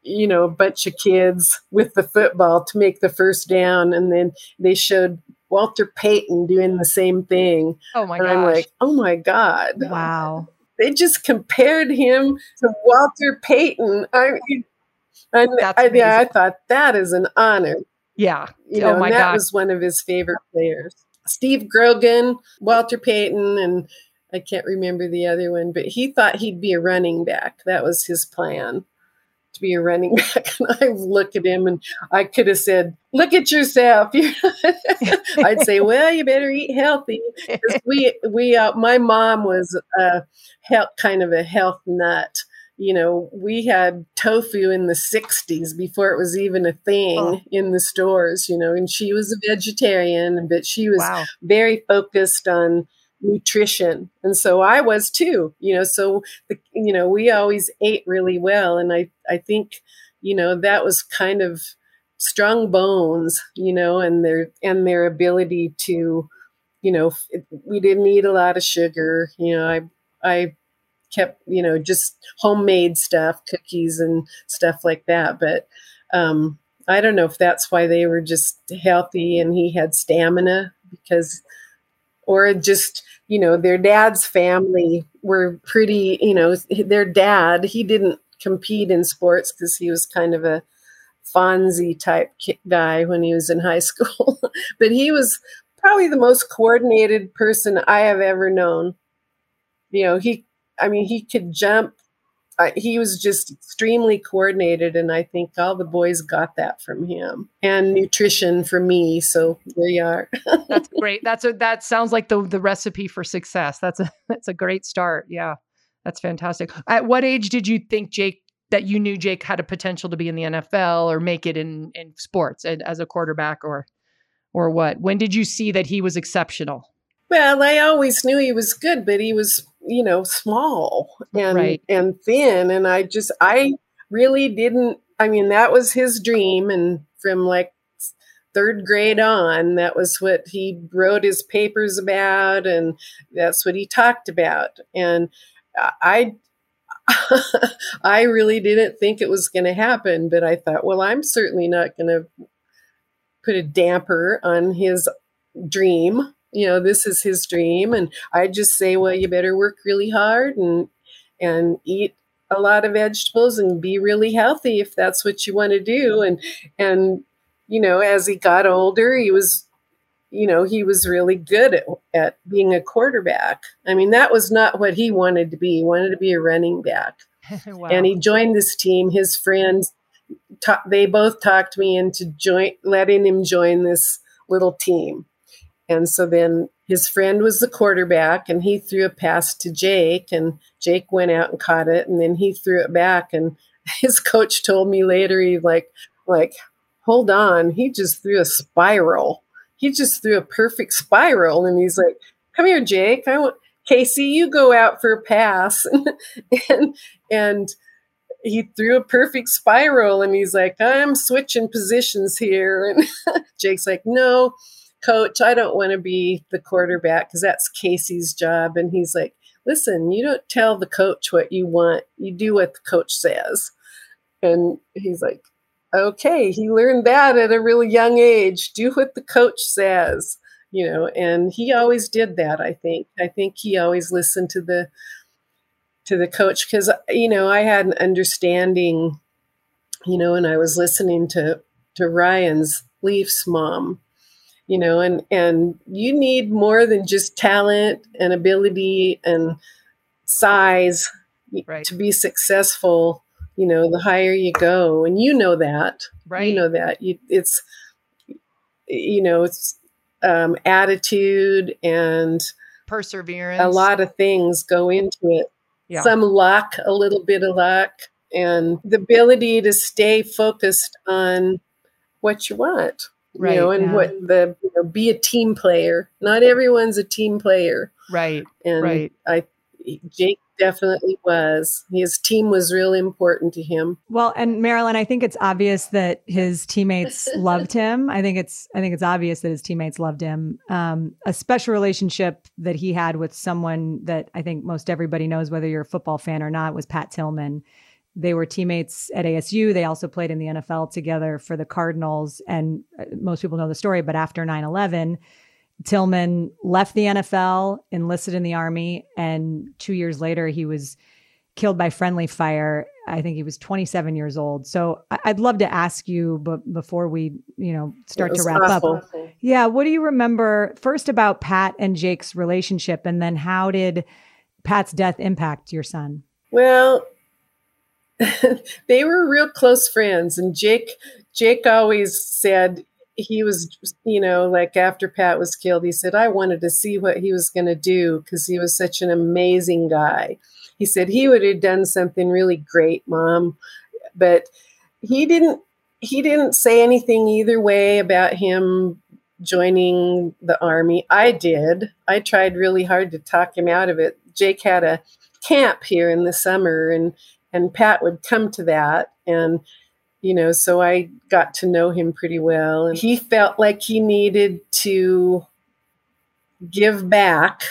you know a bunch of kids with the football to make the first down and then they showed Walter Payton doing the same thing Oh my and gosh. I'm like oh my god Wow. they just compared him to Walter Payton. I mean, and I, yeah, I thought that is an honor. yeah. You oh know, oh my and that gosh. was one of his favorite players. Steve Grogan, Walter Payton, and I can't remember the other one, but he thought he'd be a running back. That was his plan to be a running back. And I look at him and I could have said, Look at yourself. I'd say, Well, you better eat healthy. we we uh, my mom was a health kind of a health nut you know we had tofu in the 60s before it was even a thing Oh. in the stores you know and she was a vegetarian but she was wow. very focused on nutrition and so i was too you know so the, you know we always ate really well and i i think you know that was kind of strong bones you know and their and their ability to you know f- we didn't eat a lot of sugar you know i i kept you know just homemade stuff cookies and stuff like that. But um i don't know if that's why they were just healthy and he had stamina because or just you know their dad's family were pretty you know their dad he didn't compete in sports because he was kind of a Fonzie type guy when he was in high school. But he was probably the most coordinated person i have ever known. You know he i mean he could jump uh, he was just extremely coordinated and i think all the boys got that from him and nutrition for me so there you are That's great. That's a that sounds like the the recipe for success. That's a that's a great start. Yeah. That's fantastic. At what age did you think Jake that you knew Jake had a potential to be in the NFL or make it in in sports and as a quarterback or or what? When did you see that he was exceptional? Well i always knew he was good but he was you know small and Right. and thin and i just i really didn't i mean that was his dream and from like third grade on that was what he wrote his papers about and that's what he talked about and i i really didn't think it was going to happen but i thought well i'm certainly not going to put a damper on his dream you know this is his dream and i just say well you better work really hard and and eat a lot of vegetables and be really healthy if that's what you want to do. And and you know as he got older he was you know he was really good at, at being a quarterback. I mean that was not what he wanted to be. He wanted to be a running back. Wow. and he joined this team. His friends ta- they both talked me into join letting him join this little team. And so then his friend was the quarterback and he threw a pass to Jake and Jake went out and caught it and then he threw it back and his coach told me later he like like hold on he just threw a spiral. He just threw a perfect spiral. And he's like come here Jake I want Casey you go out for a pass. And and he threw a perfect spiral and he's like I'm switching positions here. And Jake's like no coach, I don't want to be the quarterback because that's Casey's job. And he's like, listen, you don't tell the coach what you want, you do what the coach says. And he's like, okay, he learned that at a really young age. Do what the coach says, you know, and he always did that, I think. I think he always listened to the to the coach because you know I had an understanding, you know, and I was listening to to Ryan Leaf's mom you know and and you need more than just talent and ability and size right. to be successful you know the higher you go. And you know that. Right. you know that. You, it's you know it's um, attitude and perseverance. a lot of things go into it. Yeah. some luck a little bit of luck and the ability to stay focused on what you want right, you know, and yeah. what the you know, be a team player. Not everyone's a team player, right? And right. I Jake definitely was. His team was really important to him. Well, and Marilyn, I think it's obvious that his teammates loved him. I think it's I think it's obvious that his teammates loved him. Um, a special relationship that he had with someone that I think most everybody knows, whether you're a football fan or not, was Pat Tillman. They were teammates at ASU. They also played in the NFL together for the Cardinals. And uh, most people know the story, but after 9 11, Tillman left the NFL, enlisted in the Army, and two years later, he was killed by friendly fire. I think he was 27 years old. So I'd love to ask you, but before we, you know, start to wrap awful. up, yeah, what do you remember first about Pat and Jake's relationship, and then how did Pat's death impact your son? Well, they were real close friends and jake jake always said he was you know like after pat was killed he said i wanted to see what he was going to do because he was such an amazing guy. He said he would have done something really great mom but he didn't he didn't say anything either way about him joining the army. I did. I tried really hard to talk him out of it. Jake had a camp here in the summer and and Pat would come to that and you know so I got to know him pretty well. And he felt like he needed to give back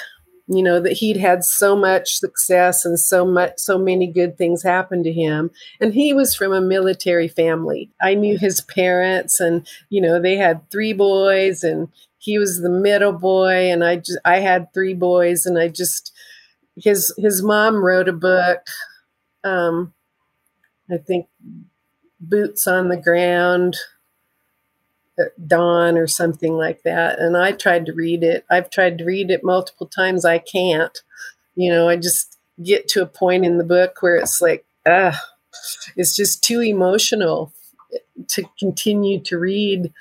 you know that he'd had so much success and so much so many good things happen to him. And he was from a military family. I knew his parents and you know they had three boys and he was the middle boy and i just i had three boys and i just his his mom wrote a book um, I think boots on the ground dawn or something like that. And i tried to read it. I've tried to read it multiple times. I can't. You know i just get to a point in the book where it's like ah it's just too emotional to continue to read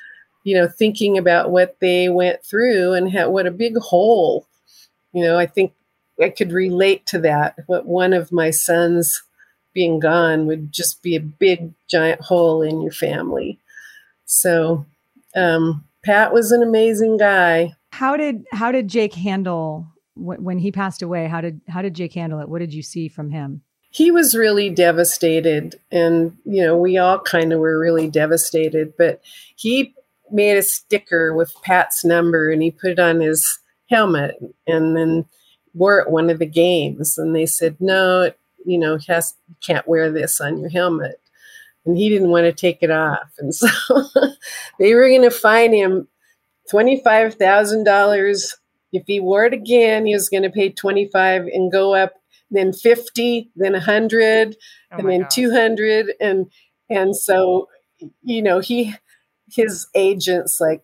you know thinking about what they went through and how, what a big hole. You know i think i could relate to that. What one of my sons being gone would just be a big giant hole in your family. So um, Pat was an amazing guy. How did how did Jake handle when he passed away? How did how did Jake handle it? What did you see from him? He was really devastated, and you know we all kind of were really devastated. But he made a sticker with Pat's number, and he put it on his helmet, and then wore it one of the games. And they said, no, you know, has can't wear this on your helmet. And he didn't want to take it off. And so they were going to fine him $25,000. If he wore it again, he was going to pay 25 and go up then 50, then 100, oh and then gosh. 200 and and so you know, he his agents like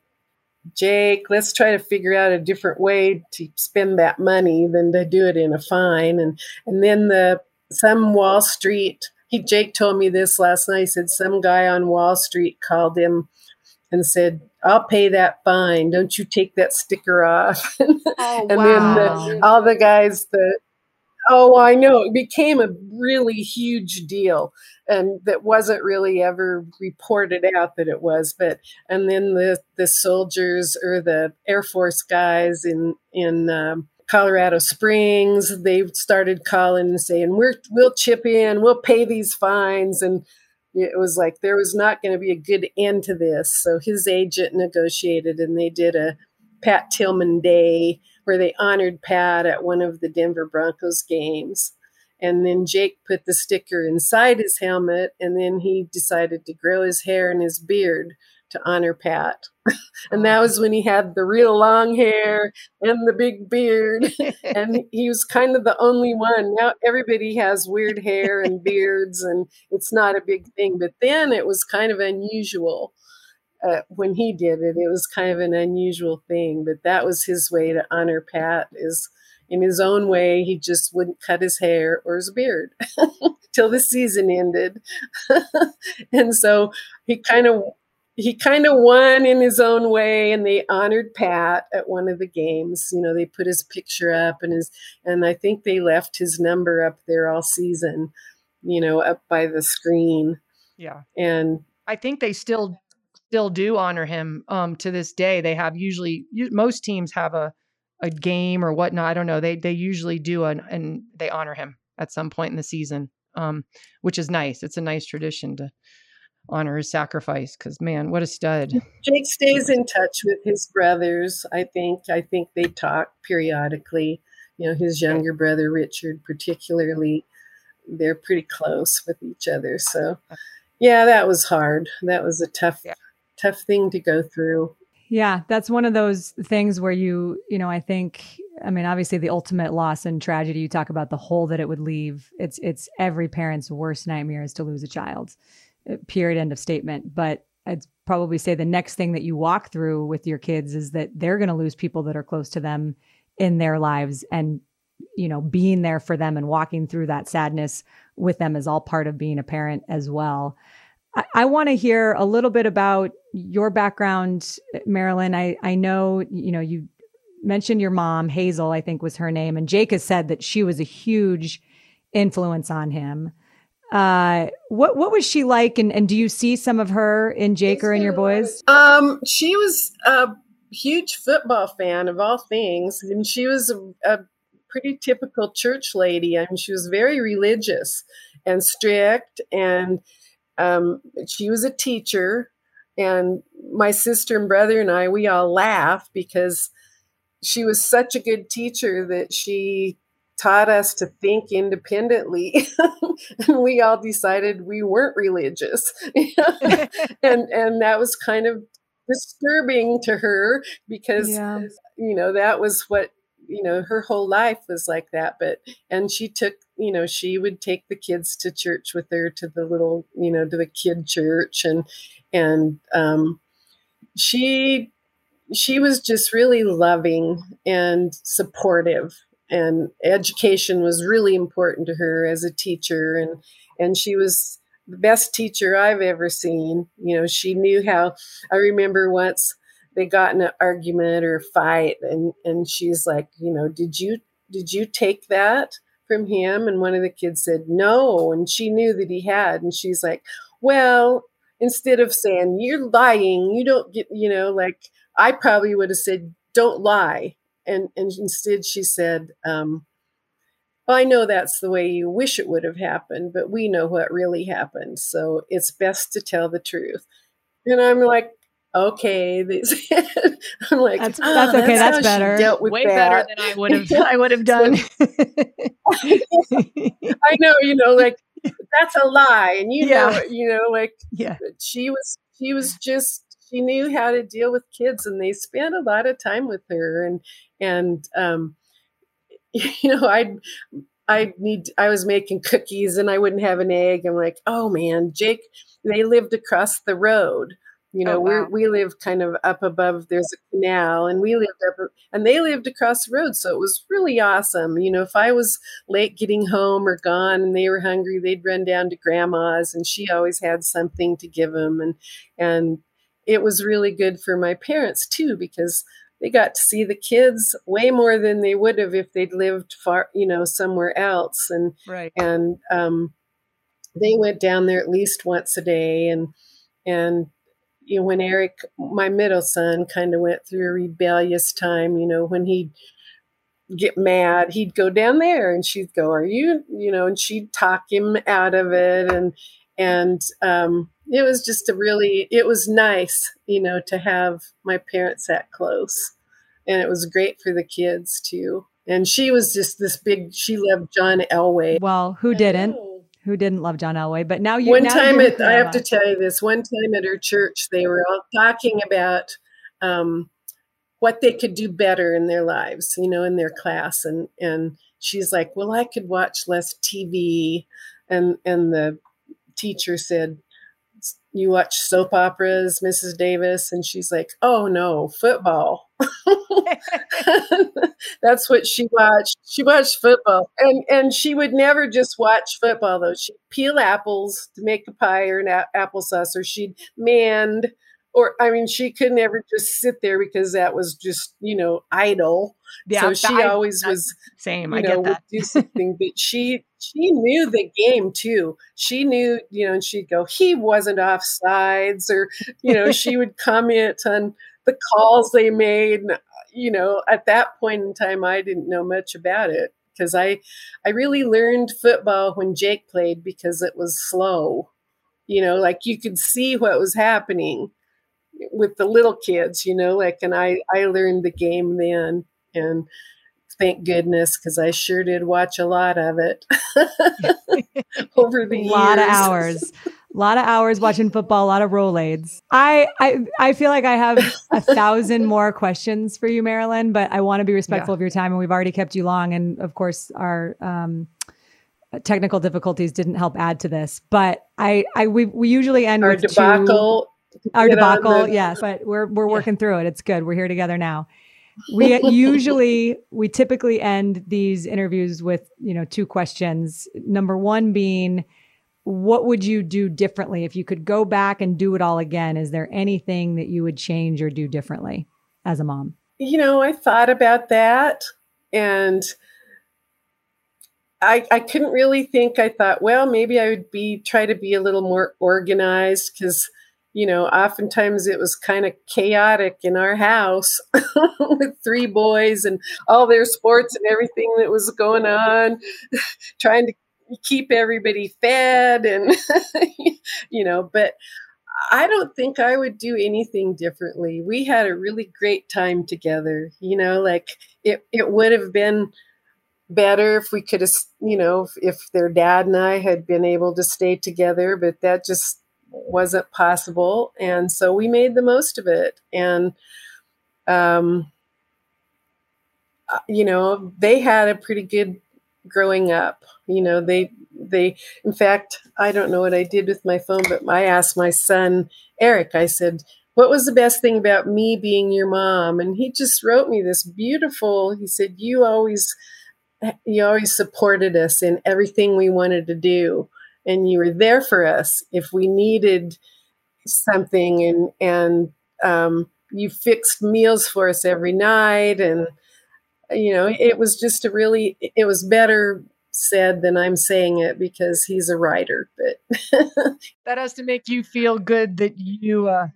Jake, let's try to figure out a different way to spend that money than to do it in a fine. And and then the some Wall Street he Jake told me this last night. He said some guy on Wall Street called him and said, "I'll pay that fine. Don't you take that sticker off." Oh, and wow. then the, all the guys that oh, I know it became a really huge deal, and that wasn't really ever reported out that it was. But and then the the soldiers or the Air Force guys in in um, Colorado Springs, they started calling and saying, "We're we'll chip in, we'll pay these fines," and it was like there was not going to be a good end to this. So his agent negotiated, and they did a Pat Tillman Day where they honored Pat at one of the Denver Broncos games. And then Jake put the sticker inside his helmet, and then he decided to grow his hair and his beard to honor Pat. and that was when he had the real long hair and the big beard. and he was kind of the only one. Now everybody has weird hair and beards, and it's not a big thing. But then it was kind of unusual. Uh, when he did it, it was kind of an unusual thing, but that was his way to honor Pat. Is in his own way, he just wouldn't cut his hair or his beard till the season ended, and so he kind of he kind of won in his own way and they honored pat at one of the games. You know they put his picture up and his and i think they left his number up there all season you know up by the screen. Yeah. And i think they still still do honor him um to this day. They have usually most teams have a a game or whatnot. I don't know. They they usually do an and they honor him at some point in the season um which is nice. It's a nice tradition to honor his sacrifice because man what a stud. Jake stays in touch with his brothers i think. I think they talk periodically. You know his younger brother richard particularly they're pretty close with each other. So yeah that was hard. That was a tough yeah. tough thing to go through. Yeah that's one of those things where you you know i think i mean obviously the ultimate loss and tragedy you talk about the hole that it would leave. It's it's every parent's worst nightmare is to lose a child period end of statement but i'd probably say the next thing that you walk through with your kids is that they're going to lose people that are close to them in their lives and you know being there for them and walking through that sadness with them is all part of being a parent as well. I, I want to hear a little bit about your background marilyn. I i know you know you mentioned your mom hazel i think was her name and jake has said that she was a huge influence on him uh, what what was she like, and, and do you see some of her in Jake or in your boys? Um, she was a huge football fan of all things, and she was a, a pretty typical church lady. I mean, she was very religious and strict, and um, she was a teacher. And my sister and brother and I, we all laugh because she was such a good teacher that she taught us to think independently and we all decided we weren't religious and and that was kind of disturbing to her because yeah. you know that was what you know her whole life was like that but and she took you know she would take the kids to church with her to the little you know to the kid church and and um she she was just really loving and supportive and education was really important to her as a teacher. And and she was the best teacher I've ever seen. You know, she knew how I remember once they got in an argument or fight and and she's like, you know, did you did you take that from him? And one of the kids said, No, and she knew that he had. And she's like, Well, instead of saying you're lying, you don't get, you know, like I probably would have said, Don't lie and and instead she said um, I know that's the way you wish it would have happened, but we know what really happened. So it's best to tell the truth. And I'm like, okay. I'm like, that's, oh, that's okay. That's, that's better. Dealt with Way that. better than I would have. I would have done. I know, you know, like that's a lie, and you yeah. know, you know, like yeah, she was, she was just she knew how to deal with kids and they spent a lot of time with her and and um you know i i need i was making cookies and i wouldn't have an egg i'm like oh man jake they lived across the road You know, Oh, we're we live kind of up above. There's a canal, and we lived up, and they lived across the road. So it was really awesome. You know, if I was late getting home or gone, and they were hungry, they'd run down to grandma's, and she always had something to give them, and and it was really good for my parents too because they got to see the kids way more than they would have if they'd lived far, you know, somewhere else, and Right. and um, they went down there at least once a day. And and you know when eric my middle son kind of went through a rebellious time you know when he'd get mad he'd go down there and she'd go are you you know and she'd talk him out of it. And and um, it was just a really it was nice you know to have my parents that close and it was great for the kids too and she was just this big she loved john elway Well, who didn't? Who didn't love John Elway? But now you one now time at, I have to tell you this. One time at her church, they were all talking about um, what they could do better in their lives, you know, in their class, and and she's like, "Well, I could watch less TV," and and the teacher said, "You watch soap operas, Mrs. Davis," and she's like, "Oh no, football." That's what she watched. She watched football, and and she would never just watch football though. She'd peel apples to make a pie or an a- applesauce, or she'd mend, or I mean, she could never just sit there because that was just you know idle. Yeah. so she I- always was Same. you I know, get would that. do something. But she she knew the game too. She knew, you know, and she'd go, he wasn't off sides, or you know, she would comment on the calls they made. And, uh, you know, at that point in time, I didn't know much about it because I I really learned football when Jake played because it was slow. You know, like you could see what was happening with the little kids. You know, like, and I I learned the game then and thank goodness because I sure did watch a lot of it over the a lot of hours. A lot of hours watching football, a lot of Rolaids. I, I I feel like I have a thousand more questions for you, Marilyn, but I want to be respectful Yeah. of your time, and we've already kept you long. And of course, our um, technical difficulties didn't help add to this. But I, I we, we usually end Our with two- debacle. Our get on debacle the- yes but we're we're working through it. It's good. We're here together now. We usually we typically end these interviews with you know two questions. Number one being what would you do differently? If you could go back and do it all again is there anything that you would change or do differently as a mom? You know, I thought about that and I, I couldn't really think. I thought, well, maybe I would be try to be a little more organized because, you know, oftentimes it was kind of chaotic in our house with three boys and all their sports and everything that was going on, trying to keep everybody fed and, you know, but I don't think I would do anything differently. We had a really great time together. You know, like it, it would have been better if we could have, you know, if, if their dad and I had been able to stay together, but that just wasn't possible. And so we made the most of it. And, um, uh, you know, they had a pretty good growing up. You know, they, they, in fact, I don't know what I did with my phone, but I asked my son, Eric, I said, what was the best thing about me being your mom? And he just wrote me this beautiful, he said, you always, you always supported us in everything we wanted to do. And you were there for us if we needed something and, and, um, you fixed meals for us every night. And, you know, it was just a really, it was better said than I'm saying it because he's a writer, but That has to make you feel good that you uh,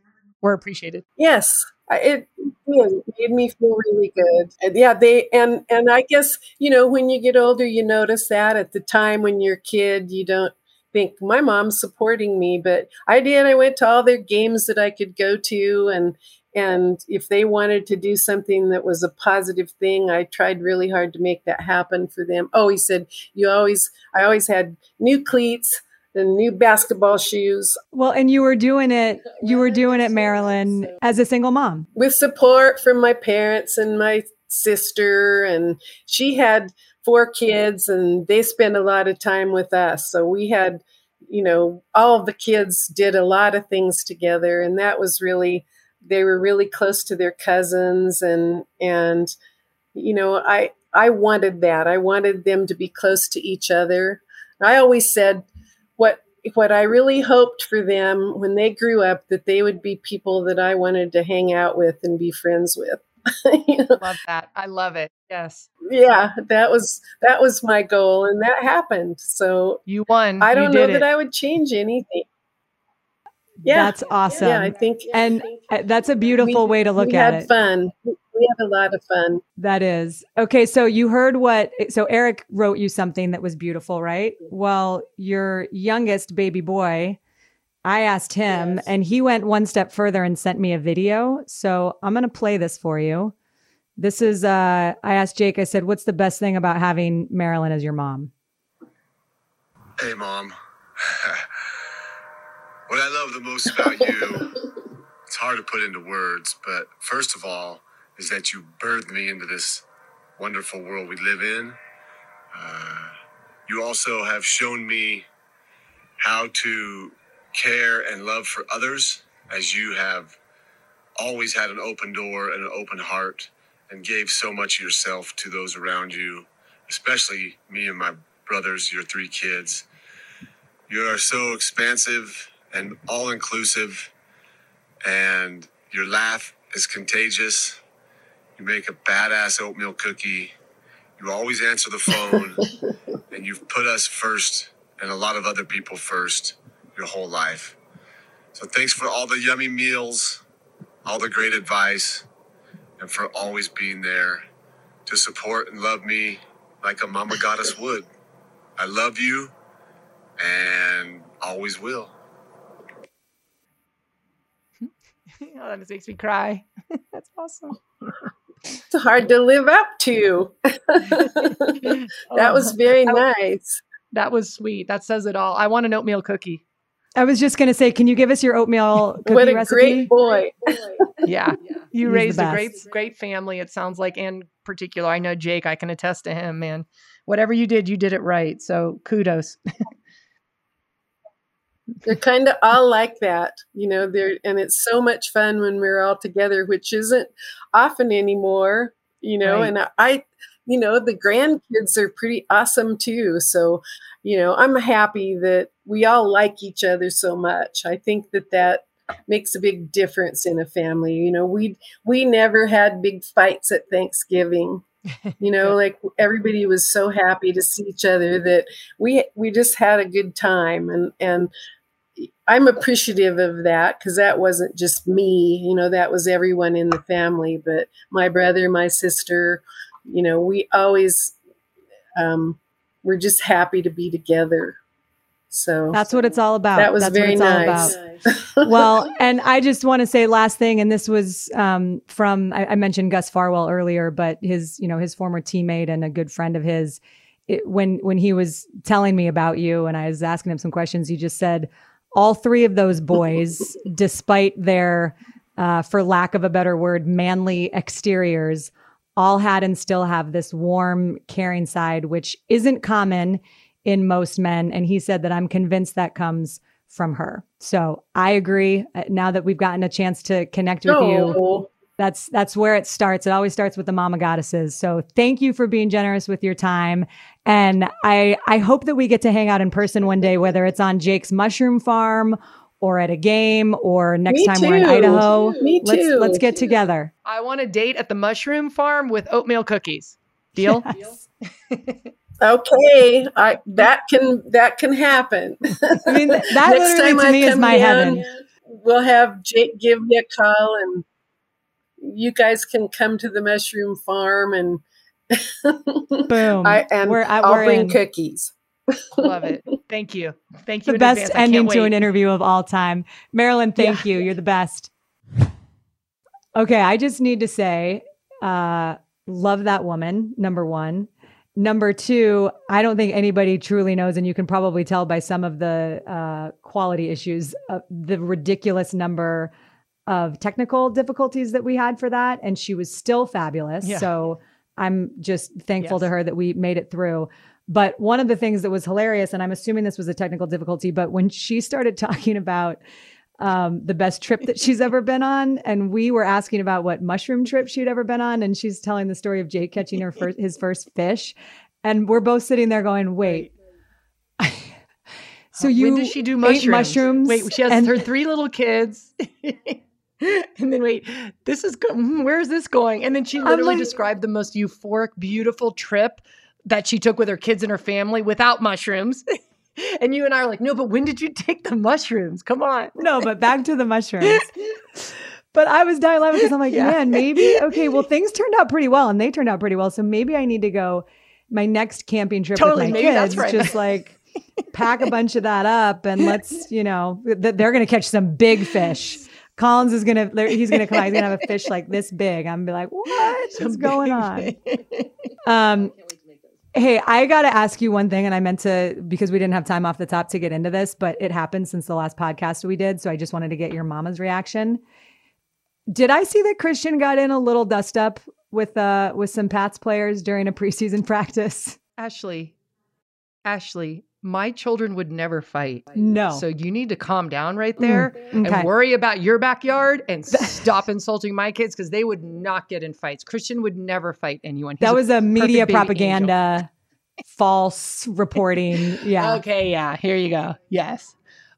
were appreciated. yes, it. It made me feel really good. And yeah, they and and I guess you know when you get older, you notice that at the time when you're a kid, you don't think my mom's supporting me, but I did. I went to all their games that I could go to, and and if they wanted to do something that was a positive thing, I tried really hard to make that happen for them. Oh, he said, you always, I always had new cleats and new basketball shoes well and you were doing it you were doing it marilyn as a single mom with support from my parents and my sister and she had four kids and they spent a lot of time with us so we had you know, all the kids did a lot of things together, and that was really they were really close to their cousins, and and you know, I I wanted that. I wanted them to be close to each other. I always said what what I really hoped for them when they grew up that they would be people that I wanted to hang out with and be friends with. you know? Love that. I love it. Yes. Yeah, that was that was my goal and that happened. So you won. I don't know it. that I would change anything. Yeah. That's awesome. Yeah, I think and I uh, that's a beautiful we, way to look we at had it. fun. We had a lot of fun. That is. Okay, so you heard what so Eric wrote you something that was beautiful, right? Mm-hmm. Well, your youngest baby boy I asked him, yes. and he went one step further and sent me a video. So I'm going to play this for you. This is, uh, I asked Jake, I said, What's the best thing about having Marilyn as your mom? Hey, mom. what I love the most about you, it's hard to put into words, but first of all, is that you birthed me into this wonderful world we live in. Uh, you also have shown me how to care and love for others as you have always had an open door and an open heart and gave so much of yourself to those around you, especially me and my brothers, your three kids. You are so expansive and all inclusive, and your laugh is contagious. You make a badass oatmeal cookie. You always answer the phone, and you've put us first and a lot of other people first your whole life. So thanks for all the yummy meals, all the great advice, and for always being there to support and love me like a mama goddess would. I love you and always will. oh, that just makes me cry. That's awesome. It's hard to live up to. that oh, was very nice. That was sweet. That says it all. I want an oatmeal cookie. I was just going to say, can you give us your oatmeal cookie what a recipe? great boy! yeah, you He's raised a great, great family. It sounds like, in particular, I know Jake. I can attest to him, man. Whatever you did, you did it right. So kudos. they're kind of all like that, you know. They're and it's so much fun when we're all together, which isn't often anymore, you know. Right. And I, you know, the grandkids are pretty awesome too. So you know, I'm happy that we all like each other so much. I think that that makes a big difference in a family. You know, we we never had big fights at Thanksgiving. You know, like everybody was so happy to see each other that we we just had a good time and and I'm appreciative of that because that wasn't just me, you know, that was everyone in the family, but my brother, my sister, you know, we always um, we're just happy to be together. So that's what it's all about. That was that's very nice. well, and I just want to say last thing, and this was um, from I, I, mentioned Gus Farwell earlier, but his you know his former teammate and a good friend of his. It, when when he was telling me about you, and I was asking him some questions, he just said all three of those boys, despite their, uh, for lack of a better word, manly exteriors, all had and still have this warm, caring side, which isn't common in most men. And he said that I'm convinced that comes from her. So I agree. Uh, now that we've gotten a chance to connect with you, that's that's where it starts. It always starts with the mama goddesses. So thank you for being generous with your time. And I I hope that we get to hang out in person one day, whether it's on Jake's mushroom farm or at a game or next Me time too. we're in Idaho. Me let's. Let's get together. I want a date at the mushroom farm with oatmeal cookies. Deal? Yes. okay, I that can that can happen. I mean, that Next literally to I me is my down, heaven. We'll have Jake give me a call, and you guys can come to the mushroom farm and boom. I, and we're, I, will bring in. cookies. Love it. Thank you. Thank you. The best ending to an interview of all time. Marilyn, thank yeah. you. You're the best. Okay, I just need to say, uh, love that woman, number one. Number two, I don't think anybody truly knows, and you can probably tell by some of the uh, quality issues, uh, the ridiculous number of technical difficulties that we had for that. And she was still fabulous. Yeah. So I'm just thankful yes. to her that we made it through. But one of the things that was hilarious, and I'm assuming this was a technical difficulty, but when she started talking about um, the best trip that she's ever been on, and we were asking about what mushroom trip she'd ever been on, and she's telling the story of Jake catching her first his first fish, and we're both sitting there going, "Wait." so you when does she do mushrooms? mushrooms? Wait, she has and- her three little kids. and then wait, this is go- hmm, where is this going? And then she literally like- described the most euphoric, beautiful trip that she took with her kids and her family without mushrooms. and you and I are like, no, but when did you take the mushrooms? Come on. no, but back to the mushrooms. But I was dying laughing because I'm like, Yeah. man, maybe okay. Well, things turned out pretty well, and they turned out pretty well. So maybe I need to go my next camping trip Totally, with my maybe that's kids. right. Just like pack a bunch of that up, and let's, you know, th- they're going to catch some big fish. Collins is gonna, he's gonna come out. He's gonna have a fish like this big. I'm gonna be like, what is going on? Um, Hey, I got to ask you one thing, and I meant to because we didn't have time off the top to get into this, but it happened since the last podcast we did. So I just wanted to get your mama's reaction. Did I see that Christian got in a little dust up with uh with some Pats players during a preseason practice? Ashley, Ashley, my children would never fight. No. So you need to calm down right there mm. okay. and worry about your backyard and stop insulting my kids because they would not get in fights. Christian would never fight anyone. He's that was a media propaganda, false reporting. Yeah. Okay, yeah, here you go. Yes.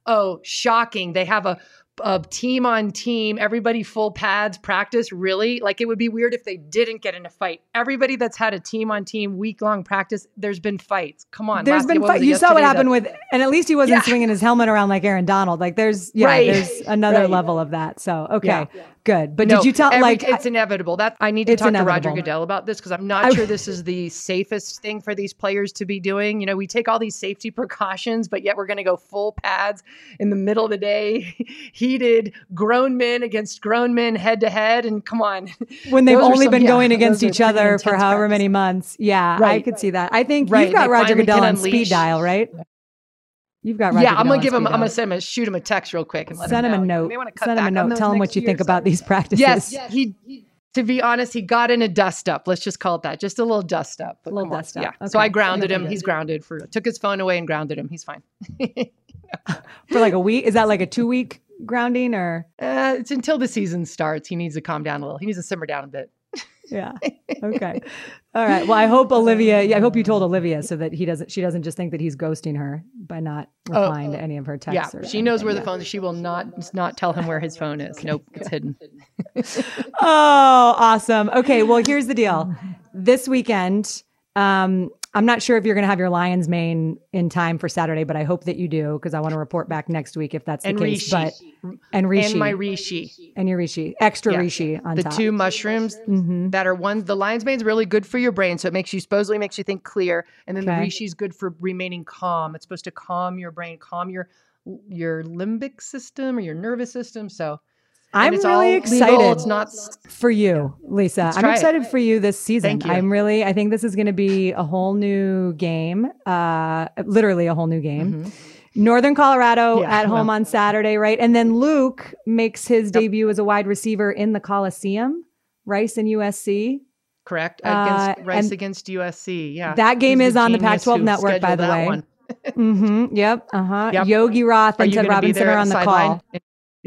Oh, shocking. They have a a team on team, everybody full pads practice. Really? Like it would be weird if they didn't get in a fight. Everybody that's had a team on team week long practice, there's been fights. Come on. There's last- been what was fight. it, You saw what happened with, and at least he wasn't Yeah. swinging his helmet around like Aaron Donald. Like there's, yeah, Right. there's another Right. level of that. So okay, Yeah. Good. But No, did you tell every- like it's inevitable that I need to talk to Roger. Goodell about this because I'm not I- sure this is the safest thing for these players to be doing. You know, we take all these safety precautions, but yet we're going to go full pads in the middle of the day, heated grown men against grown men head to head, and come on, when they've only some- been yeah, going against each other for however many months. Yeah, I Right. could see that. I think Right, you've got Roger Goodell on speed dial, right? You've got Roger yeah, I'm gonna give him. I'm gonna dial. send him. a- Shoot him a text real quick and let Send him a note. cut Send him a note. Tell him what you think about these practices. Yes, he. To be honest, he got in a dust up. Let's just call it that. Just a little dust up. A little come on. dust up. Yeah. So I grounded him. He's grounded for. Took his phone away and grounded him. He's fine. for like a week. Is that like a two week grounding or? Uh, it's until the season starts. He needs to calm down a little. He needs to simmer down a bit. Yeah. Okay. All right. Well, I hope Olivia. Yeah, I hope you told Olivia so that he doesn't. She doesn't just think that he's ghosting her by not replying to any of her Oh, Yeah, texts. or she knows where the phone is. She will not not tell him where his phone is. Nope, it's hidden. Oh, awesome. Okay, well, here's the deal. This weekend, um, I'm not sure if you're going to have your Lions mane in time for Saturday, but I hope that you do because I want to report back next week if that's And the case. reishi. But and reishi And my reishi. and your reishi, extra Yeah. reishi on the top. two mushrooms Mhm. that are one the lion's mane's really good for your brain so it makes you supposedly makes you think clear and then Okay. the is good for remaining calm it's supposed to calm your brain calm your your limbic system or your nervous system so I'm really all excited legal, it's not for you, Lisa. Let's I'm try it. excited for you this season. Thank you. I'm really. I think this is going to be a whole new game. Uh, literally a whole new game. Mhm. Northern Colorado Yeah, at home well. on Saturday, right? And then Luke makes his debut as a wide receiver in the Coliseum, Rice and USC. correct Uh, against rice against usc yeah that game He's is on the Pac-12 network, by the way. Mm-hmm. Yep. Uh huh. Yep. Yogi Roth are and Ted going to be Robinson are on the sideline?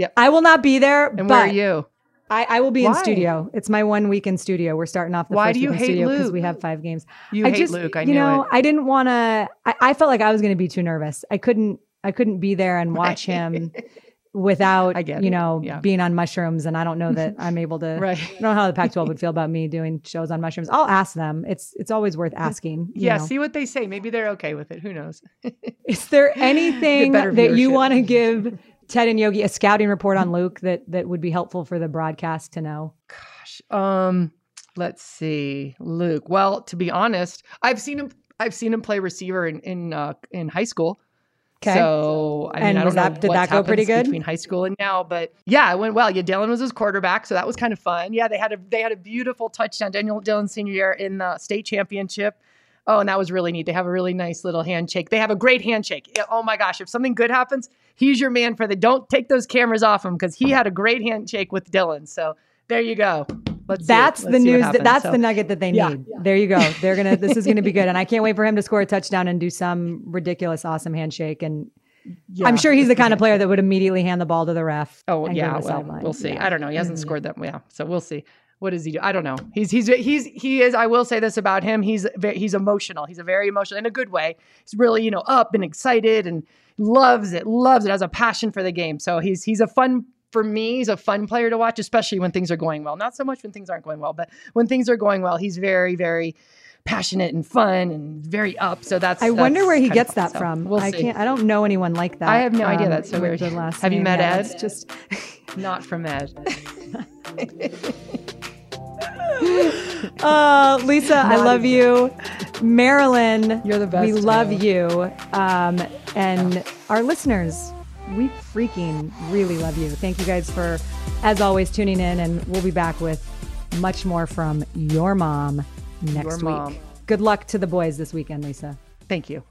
Call. I will not be there, and but where are you I, I will be in studio. It's my one week in studio. We're starting off the Why first do you week in hate studio because we have five games. you I hate just, luke i you know, it I didn't want to. I, I felt like I was going to be too nervous. I couldn't. I couldn't be there and watch him without, I get you know, Yeah. being on mushrooms. And I don't know that I'm able to. right I don't know how the Pac-12 would feel about me doing shows on mushrooms. I'll ask them. It's it's always worth asking. you yeah know. see what they say maybe they're okay with it who knows Is there anything that you want to give Ted and Yogi a scouting report on Luke that that would be helpful for the broadcast to know? Gosh, um, let's see, Luke. Well, to be honest, I've seen him. I've seen him play receiver in in uh, in high school. Okay. So I mean, And I don't know that- did what's that go pretty good? between high school and now, but yeah, it went well. Yeah, Dylan was his quarterback, so that was kind of fun. Yeah, they had a they had a beautiful touchdown. Daniel Dylan senior year in the state championship. Oh, and that was really neat. They have a really nice little handshake. They have a great handshake. Oh my gosh, if something good happens, he's your man for the. Don't take those cameras off him because he had a great handshake with Dylan. So there you go. Let's see. That's the news. That, that's So- the nugget that they Yeah. need. There you go. They're gonna. This is gonna be good, and I can't wait for him to score a touchdown and do some ridiculous, awesome handshake. And Yeah. I'm sure he's the kind of player that would immediately hand the ball to the ref. Oh yeah, well, we'll see. Yeah. I don't know. He hasn't Mhm. scored that. Yeah, so we'll see. What does he do? I don't know. He's he's he's he is. I will say this about him. He's he's emotional. He's a very emotional in a good way. He's really you know up and excited and loves it. Loves it. Has a passion for the game. So he's he's a fun for me. He's a fun player to watch, especially when things are going well. Not so much when things aren't going well, but when things are going well, he's very very passionate and fun and very up. So that's. I wonder where he gets fun. that So from. We'll I see. can't. I don't know anyone like that. um, I have no idea. That's so weird. the last Have you met Yeah, Ed? It's just. Not from Ed. Uh, Lisa, I love you. Marilyn, You're the best, We love too. you. Um, and our listeners, we freaking really love you. Thank you guys for, as always, tuning in. And we'll be back with much more from your mom next Your mom. week. Good luck to the boys this weekend, Lisa. Thank you.